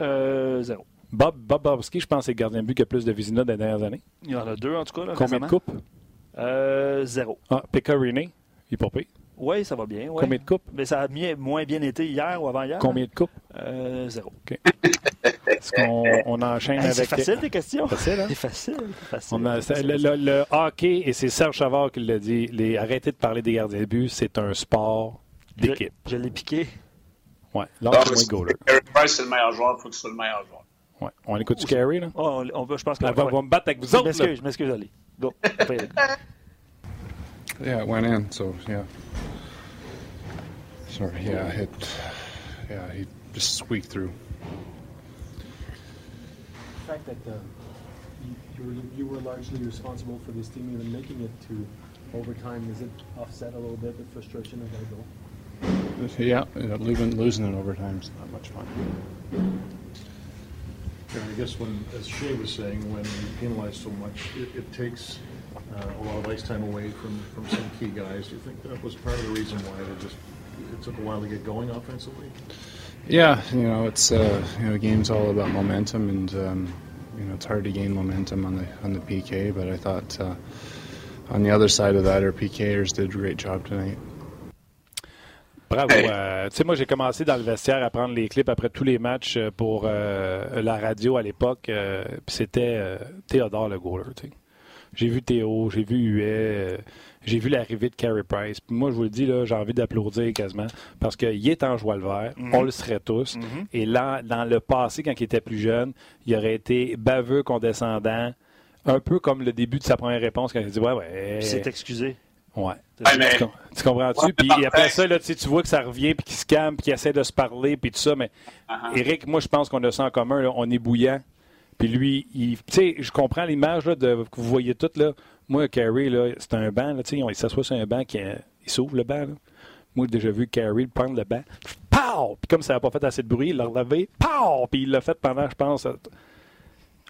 Speaker 2: Euh, zéro.
Speaker 1: Bob, Bob Bobski, je pense, c'est le gardien de but qui a plus de Vizina les dernières années.
Speaker 2: Il y en a deux, en tout cas. Là,
Speaker 1: Combien de coupes?
Speaker 2: Euh, zéro.
Speaker 1: Ah, Pecorine, il est pas.
Speaker 2: Oui, ça va bien.
Speaker 1: Combien de coupes?
Speaker 2: Mais ça a moins bien été hier ou avant-hier.
Speaker 1: Combien de coupes?
Speaker 2: Euh, zéro.
Speaker 1: OK. Est-ce qu'on on enchaîne avec...
Speaker 2: C'est facile, tes questions.
Speaker 1: Facile, hein?
Speaker 2: C'est facile. facile.
Speaker 1: On a, le, le, hockey, et c'est Serge Chavard qui l'a dit, les, arrêtez de parler des gardiens de but, c'est un sport d'équipe.
Speaker 2: Je, je l'ai piqué.
Speaker 1: Oui, lâche-moi goaler.
Speaker 3: Price, c'est le meilleur joueur, il faut que ce soit le meilleur joueur.
Speaker 1: Ouais. On écoute du Carey, là?
Speaker 2: Oh, on, on, je pense qu'on
Speaker 1: va, va me battre avec vous autres.
Speaker 2: Je m'excuse, Ali. Go.
Speaker 5: yeah, it went in, so yeah. Sorry, yeah, it, yeah, he just squeaked through.
Speaker 6: The fact that uh, you, were, you were largely responsible for this team even making it to overtime, is it offset a little bit the frustration of that goal?
Speaker 5: Yeah, losing, losing in overtime is not much fun.
Speaker 7: And I guess when, as Shea was saying, when you penalize so much, it, it takes uh, a lot of ice time away from, from some key guys. Do you think that was part of the reason why they just it took a while to get going offensively?
Speaker 5: Yeah, you know, it's uh, you know, game's all about momentum, and um, you know, it's hard to gain momentum on the on the PK. But I thought uh, on the other side of that, our PKers did a great job tonight.
Speaker 1: Bravo. Euh, tu sais, moi, j'ai commencé dans le vestiaire à prendre les clips après tous les matchs euh, pour euh, la radio à l'époque. Euh, puis c'était Théodore le goaler. J'ai vu Théo, j'ai vu Huet, j'ai vu l'arrivée de Carey Price. Puis moi, je vous le dis, là, j'ai envie d'applaudir quasiment parce qu'il est en joie le vert. Mhm. On le serait tous. Mhm. Et là, dans le passé, quand il était plus jeune, il aurait été baveux condescendant. Un peu comme le début de sa première réponse quand il dit Ouais, ouais.
Speaker 2: Il s'est excusé.
Speaker 1: Ouais. Tu comprends-tu? puis après ça, là, tu vois que ça revient, puis qu'il se calme, puis qu'il essaie de se parler, puis tout ça. Mais uh-huh. Eric, moi, je pense qu'on a ça en commun. Là, on est bouillant. Puis lui, tu sais, je comprends l'image de, que vous voyez toutes. Là. Moi, Carrie, là, c'est un banc. Là, il s'assoit sur un banc, qui, il s'ouvre le banc. Là. Moi, j'ai déjà vu Carrie prendre le banc. Pow! Puis comme ça n'a pas fait assez de bruit, il l'a relevé. Pow! Puis il l'a fait pendant, je pense.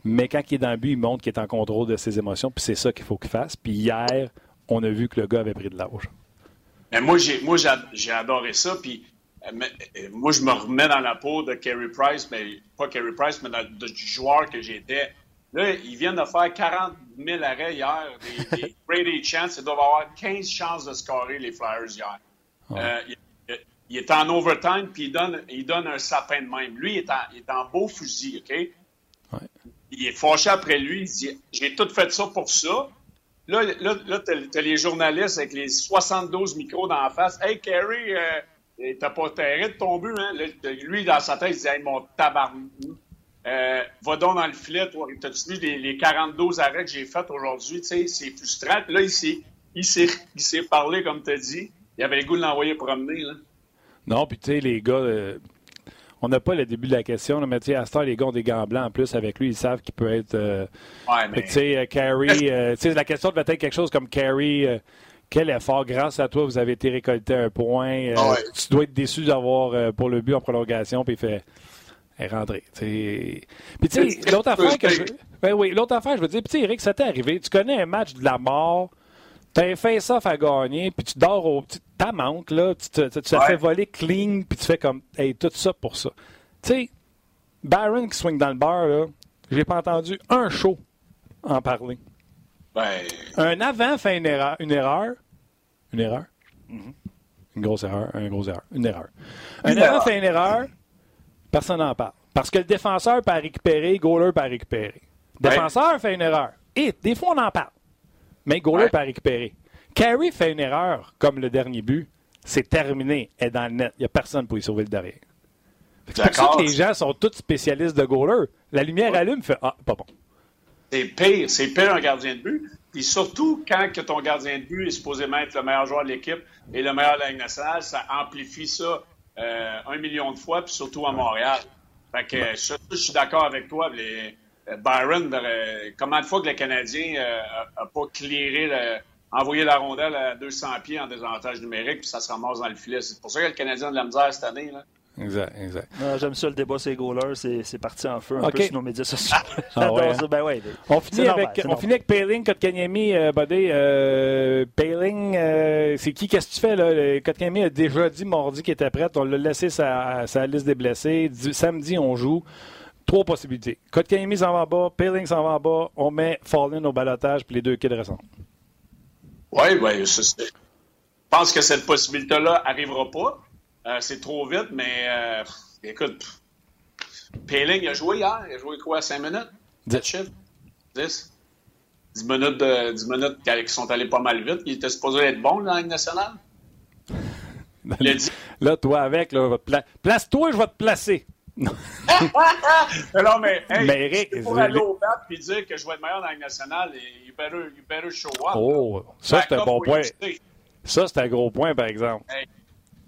Speaker 1: Mais quand il est dans le but, il montre qu'il est en contrôle de ses émotions. Puis c'est ça qu'il faut qu'il fasse. Puis hier, on a vu que le gars avait pris de l'âge.
Speaker 3: Mais moi, j'ai, moi, j'ai adoré ça. Puis, moi, je me remets dans la peau de Kerry Price, mais pas Kerry Price, mais du joueur que j'étais. Là, ils viennent de faire 40 000 arrêts hier, des, des Brady Chance. Ils doivent avoir 15 chances de scorer les Flyers hier. Euh, il, est en overtime, puis il donne, il donne un sapin de même. Lui, il est en, il est en beau fusil, OK? il est fâché après lui. Il dit J'ai tout fait ça pour ça. Là, là, là t'as les journalistes avec les 72 micros dans la face. Hey, Kerry, euh, t'as pas terré de ton but, hein? lui, dans sa tête, il dit Hey, mon tabarnou. Euh, va donc dans le filet, toi. T'as-tu vu les, 42 arrêts que j'ai faits aujourd'hui? C'est frustrant. Là, il s'est, parlé, comme tu as dit. Il avait le goût de l'envoyer promener. Là.
Speaker 1: Non, puis tu sais, les gars, euh, on n'a pas le début de la question, mais tu sais, à ce temps, les gars ont des gants blancs en plus avec lui, ils savent qu'il peut être. Euh,
Speaker 3: ouais, mais.
Speaker 1: Tu sais, Carrie, tu sais, la question devait être quelque chose comme Carrie. quel effort, grâce à toi, vous avez été récolté un point.
Speaker 3: Ah
Speaker 1: tu dois être déçu d'avoir pour le but en prolongation. Puis il fait est rentrée. Puis tu sais, l'autre affaire que je. Ben oui, l'autre affaire, je veux dire, tu sais, Eric, ça t'est arrivé. Tu connais un match de la mort, t'as un face-off à gagner, puis tu dors au. Tu manque, là, tu te, tu, fait voler clean, puis tu fais comme, hey, tout ça pour ça. Tu sais, Baron qui swing dans le bar, là, j'ai pas entendu un show en parler.
Speaker 3: Ben...
Speaker 1: Un avant fait une erreur. Une erreur. Une erreur? Mm-hmm. Une grosse erreur. Une grosse erreur. Une erreur. Un avant fait une erreur. Personne n'en parle. Parce que le défenseur peut récupérer, le goaler peut récupérer. Le défenseur fait une erreur. Et des fois, on en parle. Mais le goaler peut récupérer. Carey fait une erreur, comme le dernier but. C'est terminé. Elle est dans le net. Il n'y a personne pour y sauver le derrière. C'est pour ça que les gens sont tous spécialistes de goaler. La lumière allume, fait Ah, pas bon.
Speaker 3: C'est pire. C'est pire un gardien de but. Puis surtout, quand que ton gardien de but est supposément être le meilleur joueur de l'équipe et le meilleur de la Ligue nationale, ça amplifie ça euh, un million de fois, puis surtout à Montréal. Fait que je, suis d'accord avec toi. Les, Byron, euh, comment de fois que le Canadien n'a pas clairé, envoyé la rondelle à 200 pieds en désavantage numérique, puis ça se ramasse dans le filet. C'est pour ça que le Canadien a de la misère cette année. Là.
Speaker 1: Exact, exact.
Speaker 2: J'aime ça le débat ces goalers, c'est parti en feu un peu sur nos médias sociaux.
Speaker 1: Ah, ouais, ça. Ben ouais, on, finit avec, on finit avec Payling, Kotkaniemi, euh, Buddy. Euh, Payling, euh, c'est qui, qu'est-ce que tu fais là? Kotkaniemi a déjà dit mardi qu'il était prêt. On l'a laissé sa, sa liste des blessés. samedi, on joue. Trois possibilités. Kotkaniemi s'en va en bas, Payling s'en va en bas, on met Fallin au balotage, puis les deux kids ressemblent.
Speaker 3: Oui, oui, je pense que cette possibilité-là n'arrivera pas. Euh, c'est trop vite, mais euh, écoute, Péling a joué hier. Il a joué quoi, 5 minutes? 10 10? 10 minutes, de, 10 minutes qui sont allées pas mal vite. Il était supposé être bon dans la Ligue nationale.
Speaker 1: Là, toi avec, là, place-toi, je vais te placer.
Speaker 3: Non, mais, hey, mais Eric, pour aller au bat et dire que je vais être meilleur dans la Ligue nationale, you better, you better show up.
Speaker 1: Oh, ça, c'est un bon point. Ça, c'est un gros point, par exemple.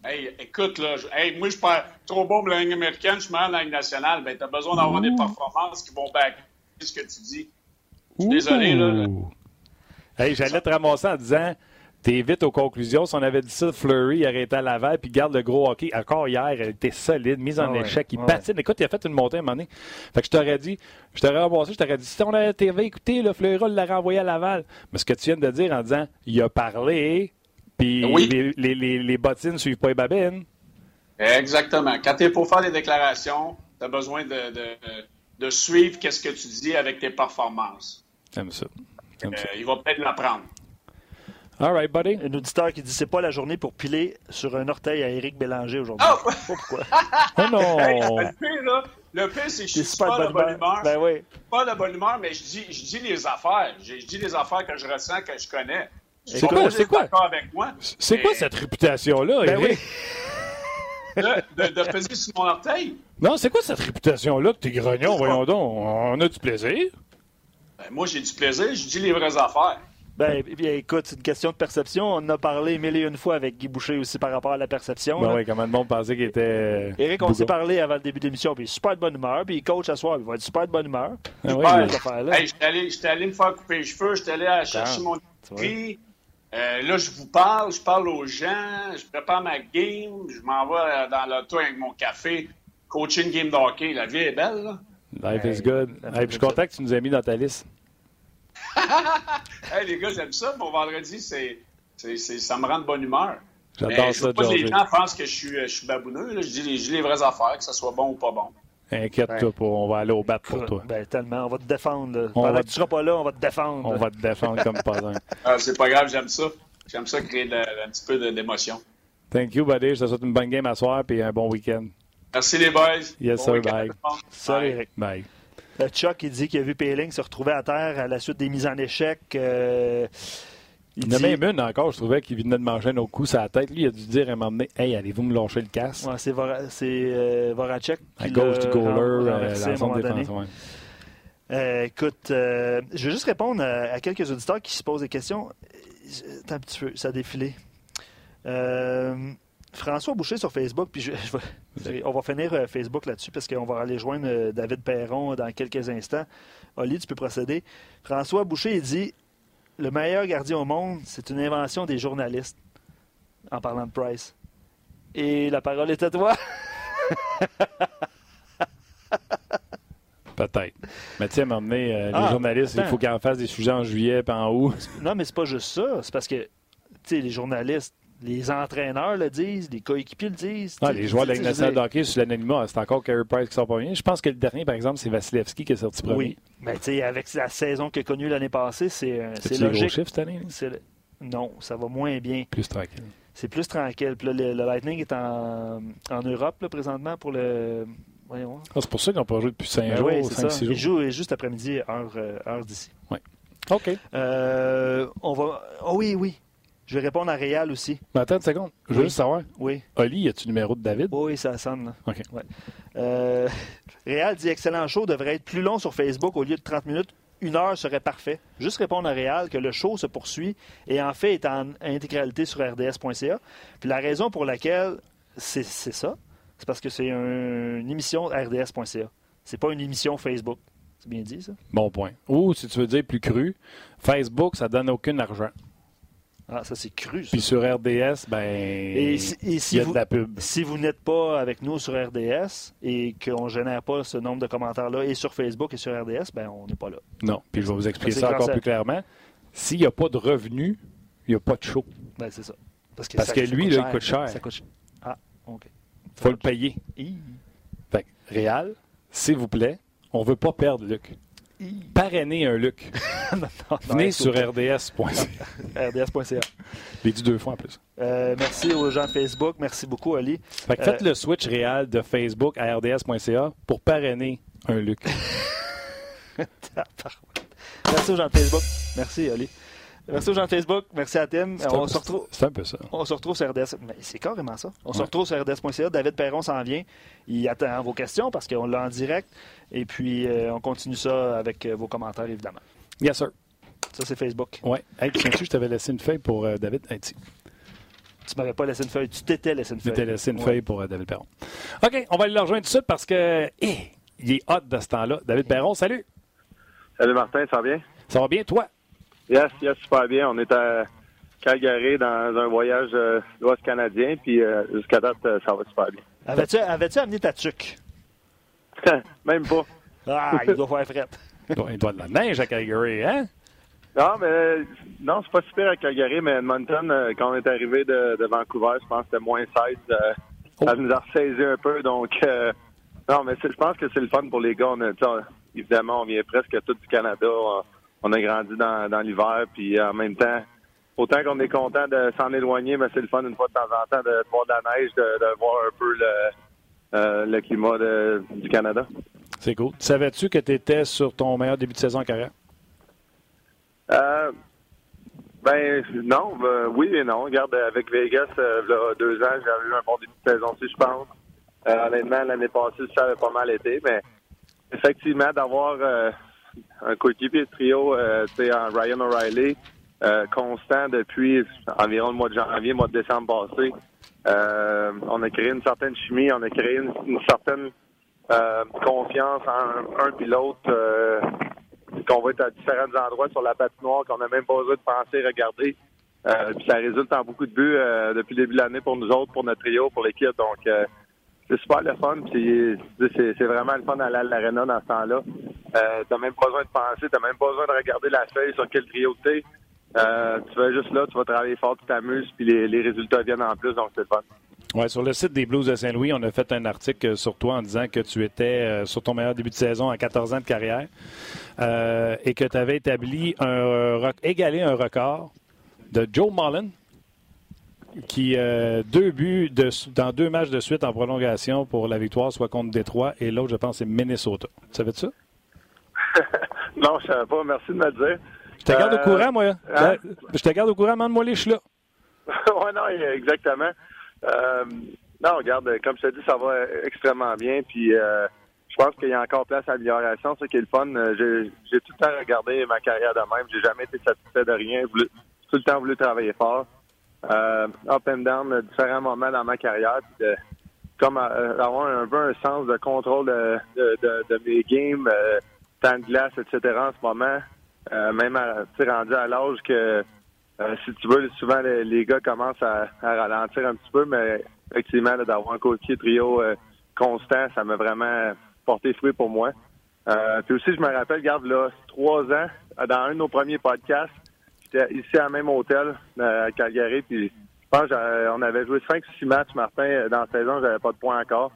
Speaker 3: Hey, écoute, là, hey, moi, je suis pas trop bon pour la ligne américaine, je suis mal dans la ligne nationale. Ben, t'as besoin d'avoir des performances qui vont back ce que tu dis. Je suis désolé, là.
Speaker 1: Hey, j'allais te ramasser en disant, t'es vite aux conclusions. Si on avait dit ça, Flurry il arrêtait à Laval, puis garde le gros hockey. Encore hier, elle était solide, mise en ah échec. Il patine. Écoute, il a fait une montée à un moment donné. Fait que je t'aurais dit, je t'aurais ramassé, je t'aurais dit, si on avait TV, écoutez, le Fleury l'a renvoyé à Laval. Mais ce que tu viens de dire en disant, il a parlé, puis les, les, les, bottines ne suivent pas les babines.
Speaker 3: Exactement. Quand tu es pour faire des déclarations, tu as besoin de, de, de suivre qu'est-ce que tu dis avec tes performances.
Speaker 1: J'aime ça.
Speaker 3: Euh, il va peut-être l'apprendre.
Speaker 1: All right, buddy.
Speaker 2: Un auditeur qui dit c'est pas la journée pour piler sur un orteil à Éric Bélanger aujourd'hui.
Speaker 3: Oh!
Speaker 2: Je sais pas pourquoi.
Speaker 1: oh non!
Speaker 3: le pire, là, le pire, c'est que je suis pas de bonne humeur.
Speaker 2: Ben oui.
Speaker 3: Pas de bonne humeur, mais je dis, je dis les affaires. Je, je dis les affaires que je ressens, que je connais.
Speaker 1: C'est quoi, c'est quoi?
Speaker 3: C'est
Speaker 1: quoi cette réputation-là, ben oui.
Speaker 3: de, de, peser sur mon orteil?
Speaker 1: Non, c'est quoi cette réputation-là que t'es grognon, voyons donc? On a du plaisir?
Speaker 3: Ben, moi, j'ai du plaisir, je dis les vraies affaires.
Speaker 2: Ben, écoute, c'est une question de perception. On en a parlé mille et une fois avec Guy Boucher aussi par rapport à la perception.
Speaker 1: Ben oui, comment le monde pensait qu'il était.
Speaker 2: Éric, on s'est parlé avant le début de l'émission, puis il est super de bonne humeur, puis il coach à soir, il va être super de bonne humeur.
Speaker 3: Ah ouais, hey, j'étais allé, allé, me faire couper les cheveux, j'étais allé chercher mon prix. Euh, là, je vous parle, je parle aux gens, je prépare ma game, je m'en vais dans l'auto avec mon café, coaching game d'hockey. La vie est belle, là.
Speaker 1: Life is good. je suis content que tu nous aies mis dans ta liste.
Speaker 3: Hey, les gars, j'aime ça. Mon vendredi, c'est, c'est, ça me rend de bonne humeur.
Speaker 1: J'adore ça,
Speaker 3: pas les gens pensent que je suis, je suis babouneux. Je, dis, je dis les vraies affaires, que ça soit bon ou pas bon.
Speaker 1: Inquiète-toi pas, on va aller au bat pour toi.
Speaker 2: Ben, tellement, on va te défendre. Pendant que tu seras pas là, on va te défendre.
Speaker 1: On va te défendre comme pas un.
Speaker 3: Ah, c'est pas grave, j'aime ça. J'aime ça créer un petit peu d'émotion.
Speaker 1: Thank you, buddy. Je te souhaite une bonne game à soir et un bon week-end.
Speaker 3: Merci les boys.
Speaker 1: Yes,
Speaker 3: bon
Speaker 1: sir. Bye.
Speaker 2: Salut, Eric.
Speaker 1: Bye.
Speaker 2: Euh, Chuck, il dit qu'il a vu Péling se retrouver à terre à la suite des mises en échec. Euh,
Speaker 1: il y en a même une encore, je trouvais, qui venait de manger un autre coup sur la tête. Lui, il a dû dire à un moment donné Hey, allez-vous me lâcher le casque?
Speaker 2: Ouais, C'est Vora, euh, Voracek.
Speaker 1: À gauche du goaler, euh, la zone défensive.
Speaker 2: Euh, écoute, euh, je vais juste répondre à, à, quelques auditeurs qui se posent des questions. Attends un petit peu, ça a défilé. François Boucher sur Facebook, puis je, on va finir euh, Facebook là-dessus parce qu'on va aller joindre euh, David Perron dans quelques instants. Oli, tu peux procéder. François Boucher, il dit Le meilleur gardien au monde, c'est une invention des journalistes, en parlant de Price. Et la parole est à toi.
Speaker 1: Peut-être. Mais tu sais, à un moment donné, euh, ah, les journalistes, attends. il faut qu'ils en fassent des sujets en juillet puis en août.
Speaker 2: Non, mais c'est pas juste ça. C'est parce que, tu sais, les journalistes, les entraîneurs le disent, les coéquipiers le disent.
Speaker 1: Ah, les joueurs de la nationale de hockey sur l'anonymat, c'est encore Carey Price qui sort pas bien. Je pense que le dernier, par exemple, c'est Vasilevski qui est sorti premier.
Speaker 2: Oui, mais tu sais, avec la saison qu'il a connue l'année passée, c'est
Speaker 1: logique.
Speaker 2: C'est
Speaker 1: gros chiffre cette année?
Speaker 2: Non, ça va moins bien.
Speaker 1: Plus tranquille.
Speaker 2: C'est plus tranquille. Puis là, le, le, Lightning est en, en Europe là, présentement pour le. Voyons.
Speaker 1: Ah, c'est pour ça qu'ils n'ont pas joué depuis 5 ben jours,
Speaker 2: oui,
Speaker 1: 5 6
Speaker 2: jours. Ils jouent juste après-midi, heure, heure d'ici.
Speaker 1: Oui. OK.
Speaker 2: Euh, on va. Oh oui, oui. Je vais répondre à Réal aussi.
Speaker 1: Mais attends une seconde. Je veux
Speaker 2: Oui.
Speaker 1: juste savoir.
Speaker 2: Oui.
Speaker 1: Oli, as-tu le numéro de David?
Speaker 2: Oui, ça sonne. Là.
Speaker 1: OK.
Speaker 2: Ouais. Euh, Réal dit excellent show devrait être plus long sur Facebook au lieu de 30 minutes. Une heure serait parfait. Juste répondre à Réal que le show se poursuit et en fait est en intégralité sur rds.ca. Puis la raison pour laquelle c'est ça, c'est parce que c'est un- une émission rds.ca. C'est pas une émission Facebook. C'est bien dit, ça?
Speaker 1: Bon point. Ou, si tu veux dire plus cru, Facebook, ça donne aucun argent.
Speaker 2: Ah, ça, c'est cru, ça.
Speaker 1: Puis sur RDS, ben,
Speaker 2: Et si, et si
Speaker 1: il y a
Speaker 2: vous,
Speaker 1: de la pub.
Speaker 2: si vous n'êtes pas avec nous sur RDS et qu'on ne génère pas ce nombre de commentaires-là et sur Facebook et sur RDS, ben on n'est pas là.
Speaker 1: Non. Puis je vais vous expliquer ça encore plus clairement. S'il n'y a pas de revenus, il n'y a pas de show.
Speaker 2: Ben, c'est ça. Parce que,
Speaker 1: Parce
Speaker 2: ça-
Speaker 1: que lui, là, il coûte cher.
Speaker 2: Ça coûte cher. Ah, OK.
Speaker 1: Il faut le payer.
Speaker 2: Hi.
Speaker 1: Fait que, Réal, s'il vous plaît, on ne veut pas perdre Luc.
Speaker 2: Hi.
Speaker 1: Parrainez un Luc.
Speaker 2: non, non, non,
Speaker 1: Venez sur RDS.ca.
Speaker 2: RDS.ca.
Speaker 1: L'ai dit deux fois en plus.
Speaker 2: Euh, merci aux gens de Facebook. Merci beaucoup, Ali.
Speaker 1: Fait que
Speaker 2: Euh,
Speaker 1: faites le switch réel de Facebook à RDS.ca pour parrainer un Luc.
Speaker 2: merci aux gens de Facebook. Merci, Ali. Merci aux gens de Facebook. Merci à Tim.
Speaker 1: C'est
Speaker 2: On
Speaker 1: un-
Speaker 2: se retrouve.
Speaker 1: C'est un peu ça.
Speaker 2: On se retrouve sur RDS. Mais c'est carrément ça. On se retrouve sur RDS.ca. David Perron s'en vient. Il attend vos questions parce qu'on l'a en direct. Et puis, euh, on continue ça avec euh, vos commentaires, évidemment.
Speaker 1: Yes, sir.
Speaker 2: Ça, c'est Facebook.
Speaker 1: Oui. Hey, tu tu je t'avais laissé une feuille pour euh, David? Hey, tu
Speaker 2: Tu m'avais pas laissé une feuille. Tu t'étais laissé une
Speaker 1: tu
Speaker 2: feuille.
Speaker 1: t'étais laissé une
Speaker 2: Ouais.
Speaker 1: feuille pour euh, David Perron. OK, on va aller le rejoindre tout de suite parce que eh, il est hot de ce temps-là. David Perron, salut.
Speaker 8: Salut Martin, ça va bien?
Speaker 1: Ça va bien, toi?
Speaker 8: Yes, yes, super bien. On est à Calgary dans un voyage euh, l'Ouest canadien, puis euh, jusqu'à date, euh, ça va super bien.
Speaker 2: Avais-tu avais-tu amené ta tuque?
Speaker 8: Même pas.
Speaker 2: Ah, il doit faire fret.
Speaker 1: Il doit, de la neige à Calgary, hein?
Speaker 8: Non, mais non, c'est pas super à Calgary, mais Edmonton, euh, quand on est arrivé de, de Vancouver, je pense que c'était moins 16. euh, Ça nous a ressaisi un peu, donc euh, non, mais c'est- je pense que c'est le fun pour les gars. On a, évidemment, on vient presque tout du Canada. On, on a grandi dans, dans l'hiver, puis en même temps, autant qu'on est content de s'en éloigner, mais c'est le fun une fois de temps en temps de voir de la neige, de, de voir un peu le, euh, le climat de- du Canada.
Speaker 1: C'est cool. Savais-tu que tu étais sur ton meilleur début de saison en carrière?
Speaker 8: Euh, ben non, ben, oui et non. Regarde, avec Vegas, euh, là, deux ans, j'avais eu un bon début de saison aussi, je pense. Euh, honnêtement, l'année passée, ça avait pas mal été, mais effectivement, d'avoir euh, un coéquipier de trio, euh, tu sais, en Ryan O'Reilly, euh, constant depuis environ le mois de janvier, mois de décembre passé, euh, on a créé une certaine chimie, on a créé une, certaine euh, confiance en un puis l'autre. euh, qu'on va être à différents endroits sur la patinoire, qu'on n'a même pas besoin de penser, regarder. Euh, puis ça résulte en beaucoup de buts euh, depuis le début de l'année pour nous autres, pour notre trio, pour l'équipe. Donc, euh, c'est super le fun. C'est, vraiment le fun d'aller à l'aréna dans ce temps-là. Euh, t'as même pas besoin de penser, t'as même pas besoin de regarder la feuille sur quel trio. Euh, tu vas juste là, tu vas travailler fort, tu t'amuses, puis les, résultats viennent en plus, donc c'est le fun.
Speaker 1: Ouais, sur le site des Blues de Saint-Louis, on a fait un article sur toi en disant que tu étais euh, sur ton meilleur début de saison à 14 ans de carrière euh, et que tu avais établi un égalé un record de Joe Mullen qui euh, deux buts de, dans deux matchs de suite en prolongation pour la victoire, soit contre Détroit et l'autre, je pense, c'est Minnesota. Tu savais ça?
Speaker 8: non, je savais pas. Merci de me le dire.
Speaker 1: Je te garde au courant, moi. Hein? Je te garde au courant, demande-moi les là.
Speaker 8: oui, non, exactement. Euh, non, regarde, comme je te dis, ça va extrêmement bien. Puis euh, je pense qu'il y a encore place à amélioration. C'est qui est le fun. Euh, j'ai tout le temps regardé ma carrière de même. J'ai jamais été satisfait de rien. J'ai tout le temps voulu travailler fort. Euh, up and down, différents moments dans ma carrière. Puis comme avoir un peu un sens de contrôle de, de, de, mes games, temps de glace, etc. en ce moment. même à, rendu à l'âge que euh, si tu veux, souvent les, gars commencent à, ralentir un petit peu, mais effectivement, d'avoir un coéquipier trio euh, constant, ça m'a vraiment porté fruit pour moi. Euh, puis aussi, je me rappelle, garde là, trois ans, dans un de nos premiers podcasts, ici à même hôtel à Calgary, puis je pense qu'on avait joué cinq ou six matchs, Martin, dans la saison, j'avais pas de points encore.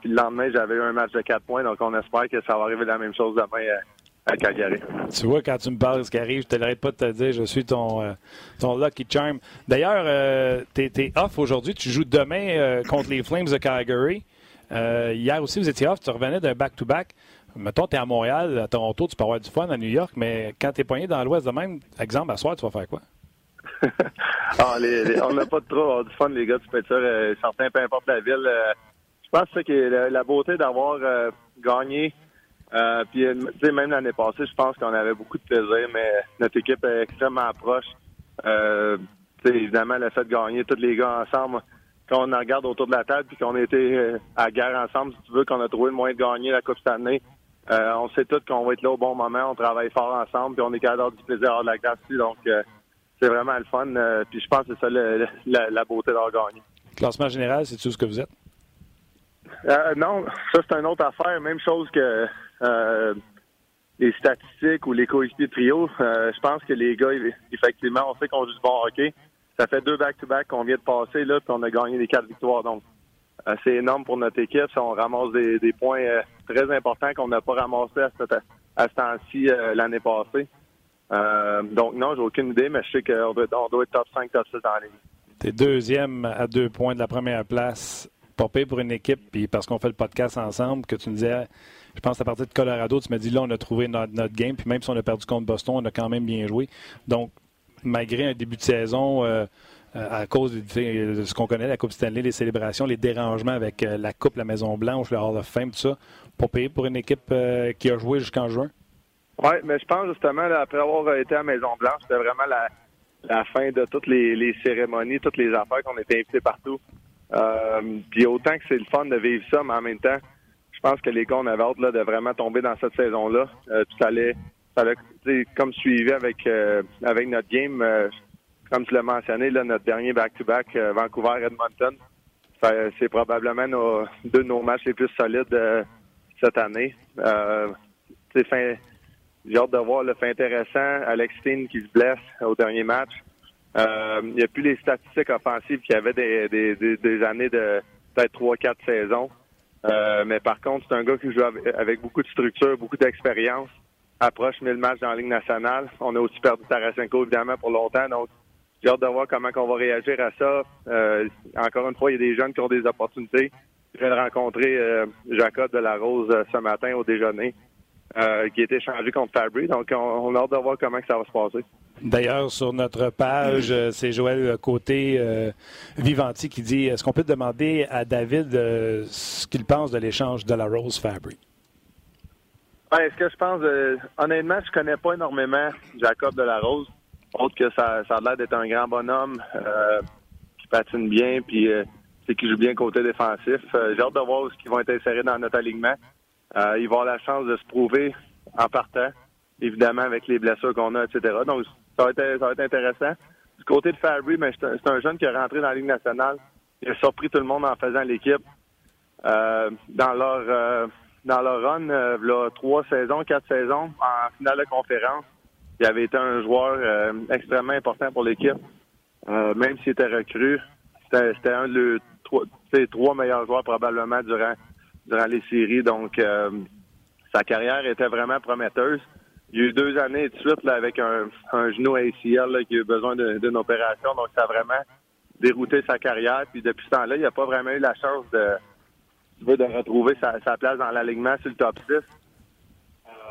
Speaker 8: puis le lendemain, j'avais eu un match de quatre points, donc on espère que ça va arriver la même chose demain à Calgary.
Speaker 1: Tu vois, quand tu me parles de ce qui arrive, je te l'arrête pas de te dire, je suis ton, euh, lucky charm. D'ailleurs, euh, tu es, off aujourd'hui. Tu joues demain euh, contre les Flames de Calgary. hier aussi, vous étiez off. Tu revenais d'un back-to-back. Mettons, tu es à Montréal, à Toronto, tu peux avoir du fun à New York, mais quand tu es poigné dans l'Ouest de même, exemple, à soir, tu vas faire quoi?
Speaker 8: ah, on n'a pas trop du fun, les gars, tu peux être sûr. certains, peu importe la ville. je pense que la beauté d'avoir gagné euh, puis, euh, tu sais, même l'année passée, je pense qu'on avait beaucoup de plaisir, mais notre équipe est extrêmement proche. Euh, évidemment, le fait de gagner tous les gars ensemble, quand on regarde autour de la table puis qu'on était euh, à guerre ensemble, si tu veux, qu'on a trouvé le moyen de gagner la Coupe cette année, euh, on sait tous qu'on va être là au bon moment, on travaille fort ensemble, puis on est capable du plaisir hors de la glace Donc, c'est vraiment le fun. puis je pense que c'est ça la, beauté d'avoir gagné.
Speaker 1: Classement général, c'est tout ce que vous êtes?
Speaker 8: non, ça c'est une autre affaire. Même chose que euh, les statistiques ou les coéquipiers trio, euh, je pense que les gars, effectivement, on sait qu'on joue du bon hockey. Ça fait deux back-to-back qu'on vient de passer, là, puis on a gagné les quatre victoires. Donc, euh, c'est énorme pour notre équipe. on ramasse des, points très importants qu'on n'a pas ramassés à, ce temps-ci l'année passée. donc, non, j'ai aucune idée, mais je sais qu'on doit, doit, être top 5, top 6 dans la ligue.
Speaker 1: T'es deuxième à deux points de la première place. Pas pour une équipe, puis parce qu'on fait le podcast ensemble, que tu nous disais je pense à partir de Colorado, tu m'as dit là, on a trouvé notre, game, puis même si on a perdu contre Boston, on a quand même bien joué. Donc, malgré un début de saison, euh, euh, à cause de, ce qu'on connaît, la Coupe Stanley, les célébrations, les dérangements avec euh, la Coupe, la Maison-Blanche, le Hall of Fame, tout ça, pour payer pour une équipe qui a joué jusqu'en juin?
Speaker 8: Oui, mais je pense justement, après avoir été à Maison-Blanche, c'était vraiment la, fin de toutes les, cérémonies, toutes les affaires qu'on était invités partout. puis autant que c'est le fun de vivre ça, mais en même temps, je pense que les gars, on avait hâte là, de vraiment tomber dans cette saison-là. Euh, ça allait, ça comme suivi avec, euh, avec notre game. Euh, comme tu l'as mentionné, notre dernier back-to-back, euh, Vancouver-Edmonton. C'est probablement nos, deux de nos matchs les plus solides cette année. fin, j'ai hâte de voir le fait intéressant. Alex Steen qui se blesse au dernier match. Il n'y a plus les statistiques offensives qu'il y avait des, des, années de peut-être trois, quatre saisons. Euh, mais par contre, c'est un gars qui joue avec beaucoup de structure, beaucoup d'expérience. Approche 1000 matchs dans la Ligue nationale. On a aussi perdu Tarasenko, évidemment, pour longtemps. Donc, j'ai hâte de voir comment on va réagir à ça. Euh, encore une fois, il y a des jeunes qui ont des opportunités. Je viens de rencontrer euh, Jacob Delarose ce matin au déjeuner, qui a été échangé contre Fabry. Donc, on, a hâte de voir comment ça va se passer.
Speaker 1: D'ailleurs, sur notre page, euh, c'est Joël Côté euh, Vivanti qui dit Est-ce qu'on peut demander à David euh, ce qu'il pense de l'échange de la Rose Fabry?
Speaker 8: Ben, Est-ce que je pense Honnêtement, je connais pas énormément Jacob de la Rose. Autre que ça, ça a l'air d'être un grand bonhomme qui patine bien puis qui joue bien côté défensif. J'ai hâte de voir ce qu'ils vont être insérés dans notre alignement. ils vont avoir la chance de se prouver en partant évidemment avec les blessures qu'on a, etc. Donc, ça va, être, intéressant. Du côté de Fabry, mais c'est un, jeune qui est rentré dans la Ligue nationale. Il a surpris tout le monde en faisant l'équipe. Euh, dans leur euh, dans leur run, euh, trois saisons, quatre saisons, en finale de conférence, il avait été un joueur euh, extrêmement important pour l'équipe. même s'il était recru, c'était un de trois, trois meilleurs joueurs probablement durant durant les séries. Donc sa carrière était vraiment prometteuse il y a eu deux années de suite là, avec un, un genou ACL qui a eu besoin d'une opération. Donc, ça a vraiment dérouté sa carrière. Puis depuis ce temps-là, il n'a pas vraiment eu la chance de, de retrouver sa, place dans l'alignement sur le top 6.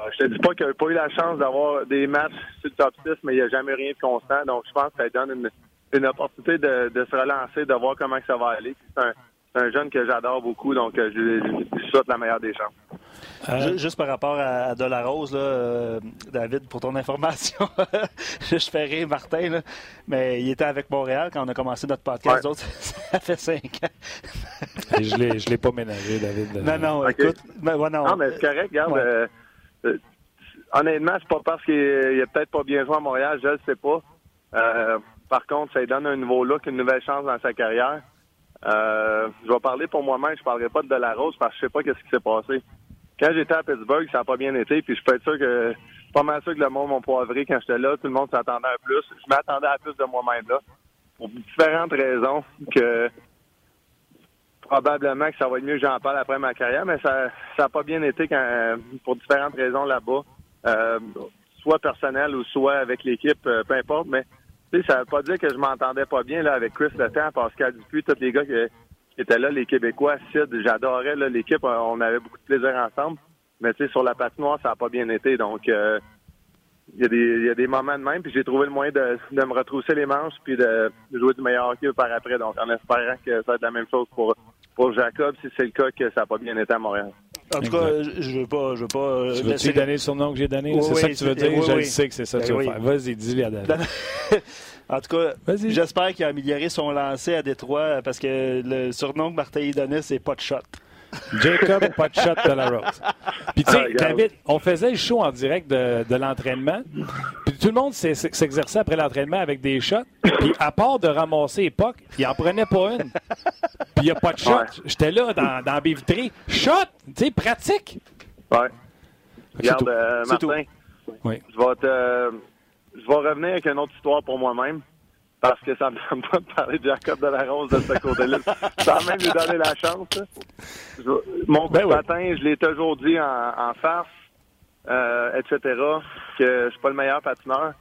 Speaker 8: Euh, je te dis pas qu'il n'a pas eu la chance d'avoir des matchs sur le top 6, mais il n'y a jamais rien de constant. Donc, je pense que ça donne une, une opportunité de, de, se relancer, de voir comment ça va aller. C'est un, un, jeune que j'adore beaucoup, donc euh, je, je, souhaite la meilleure des chances.
Speaker 2: Euh, juste par rapport à, Delarose, là, euh, David, pour ton information, je fais rire Martin, là, mais il était avec Montréal quand on a commencé notre podcast. Ouais. Autres, ça fait cinq ans.
Speaker 1: je ne l'ai pas ménagé, David.
Speaker 2: Non, non, okay. écoute.
Speaker 8: Ben,
Speaker 2: ouais, non.
Speaker 8: non, mais c'est correct, regarde. Ouais. Euh, euh, honnêtement, c'est pas parce qu'il a peut-être pas bien joué à Montréal, je ne sais pas. Euh, par contre, ça lui donne un nouveau look, une nouvelle chance dans sa carrière. Euh, je vais parler pour moi-même, je parlerai pas de Delarose parce que je sais pas qu'est-ce qui s'est passé. Quand j'étais à Pittsburgh, ça n'a pas bien été, puis je peux être sûr que pas mal sûr que le monde m'a poivré quand j'étais là. Tout le monde s'attendait à plus. Je m'attendais à plus de moi-même là. Pour différentes raisons que probablement que ça va être mieux que j'en parle après ma carrière, mais ça n'a pas bien été quand, pour différentes raisons là-bas. Euh, soit personnel ou soit avec l'équipe, peu importe, mais ça veut pas dire que je m'entendais pas bien là avec Chris Letang, Pascal Dupuis, tous les gars qui, étaient là, les Québécois, Sid, j'adorais l'équipe, on avait beaucoup de plaisir ensemble. Mais sur la patinoire, ça n'a pas bien été. Donc euh, il y, a des, il y a des moments de même, puis j'ai trouvé le moyen de, de me retrousser les manches puis de, jouer du meilleur hockey par après. Donc en espérant que ça va être la même chose pour, pour Jacob, si c'est le cas que ça n'a pas bien été à Montréal.
Speaker 2: En tout cas, je veux pas. Je veux pas
Speaker 1: tu veux-tu donner le surnom que j'ai donné? Oui, c'est ça que tu veux dire?
Speaker 2: Oui,
Speaker 1: je
Speaker 2: oui.
Speaker 1: sais que c'est ça que
Speaker 2: ben
Speaker 1: tu veux faire. Vas-y, dis-lui à David.
Speaker 2: en tout cas, j'espère qu'il a amélioré son lancer à Détroit parce que le surnom que Martin donnait, c'est pas de shot.
Speaker 1: Jacob, pas de shot de la Rose. Puis tu sais, David, on faisait le show en direct de, de l'entraînement. Puis tout le monde s'exerçait après l'entraînement avec des shots. Puis à part de ramasser les pucks, il en prenait pas une. Puis il n'y a pas de shot. Ouais. J'étais là dans, dans Bévitry. Shot! Tu sais, pratique.
Speaker 8: Ouais. Regarde, euh, Martin,
Speaker 1: oui.
Speaker 8: je vais te, euh, je vais revenir avec une autre histoire pour moi-même parce que ça ne me donne pas de parler de Jacob de la Rose de ce côté-là. Sans même lui donner la chance. Je, mon coup ben de patin, oui. je l'ai toujours dit en, en farce, euh, etc., que je suis pas le meilleur patineur,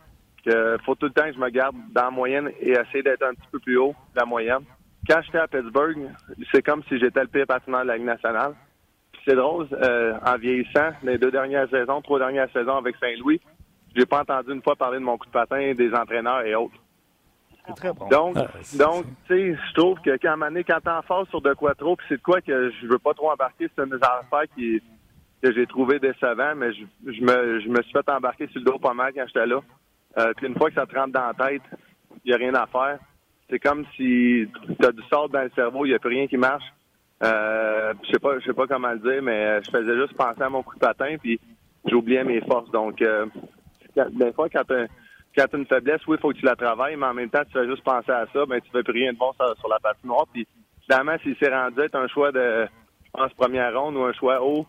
Speaker 8: que faut tout le temps que je me garde dans la moyenne et essayer d'être un petit peu plus haut de la moyenne. Quand j'étais à Pittsburgh, c'est comme si j'étais le pire patineur de la Ligue nationale. c'est drôle, euh, en vieillissant, les deux dernières saisons, trois dernières saisons avec Saint-Louis, j'ai pas entendu une fois parler de mon coup de patin, des entraîneurs et autres.
Speaker 2: C'est très bon.
Speaker 8: Donc, ah, donc tu sais, je trouve que quand, quand t'es en phase sur de quoi trop, puis c'est de quoi que je veux pas trop embarquer, c'est une affaire qui que j'ai trouvé décevant, mais je, je, me, je me suis fait embarquer sur le dos pas mal quand j'étais là. Euh, puis une fois que ça te rentre dans la tête, il n'y a rien à faire. C'est comme si tu as du sort dans le cerveau, il n'y a plus rien qui marche. Euh, je sais pas, je sais pas comment le dire, mais je faisais juste penser à mon coup de patin, puis j'oubliais mes forces. Donc, euh, des fois, quand tu quand tu as une faiblesse, oui, il faut que tu la travailles, mais en même temps, tu fais juste penser à ça, ben tu fais plus rien de bon sur, sur la patinoire. Puis finalement, s'il s'est rendu être un choix de, pense, première ronde ou un choix haut,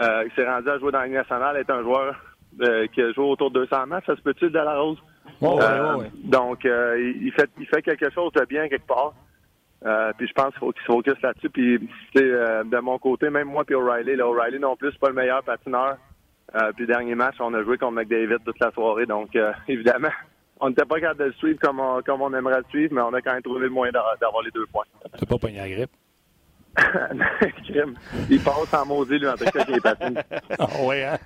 Speaker 8: euh, il s'est rendu à jouer dans la Ligue nationale, être un joueur euh, qui a joué autour de 200 matchs, ça se peut-tu de la rose?
Speaker 2: Oh, euh, ouais, ouais.
Speaker 8: Donc, euh, il, fait, il fait quelque chose de bien quelque part. Euh, puis je pense qu'il faut qu'il se focus là-dessus. Puis, euh, de mon côté, même moi puis O'Reilly, là, O'Reilly non plus, c'est pas le meilleur patineur. Euh, puis dernier match, on a joué contre McDavid toute la soirée. Donc, euh, évidemment, on n'était pas capable de le suivre comme on, comme on aimerait le suivre, mais on a quand même trouvé le moyen d'avoir les deux points.
Speaker 1: Tu pas pogné la grippe?
Speaker 8: il passe en maudit, lui, en tout cas, patine.
Speaker 1: Ah oui, hein?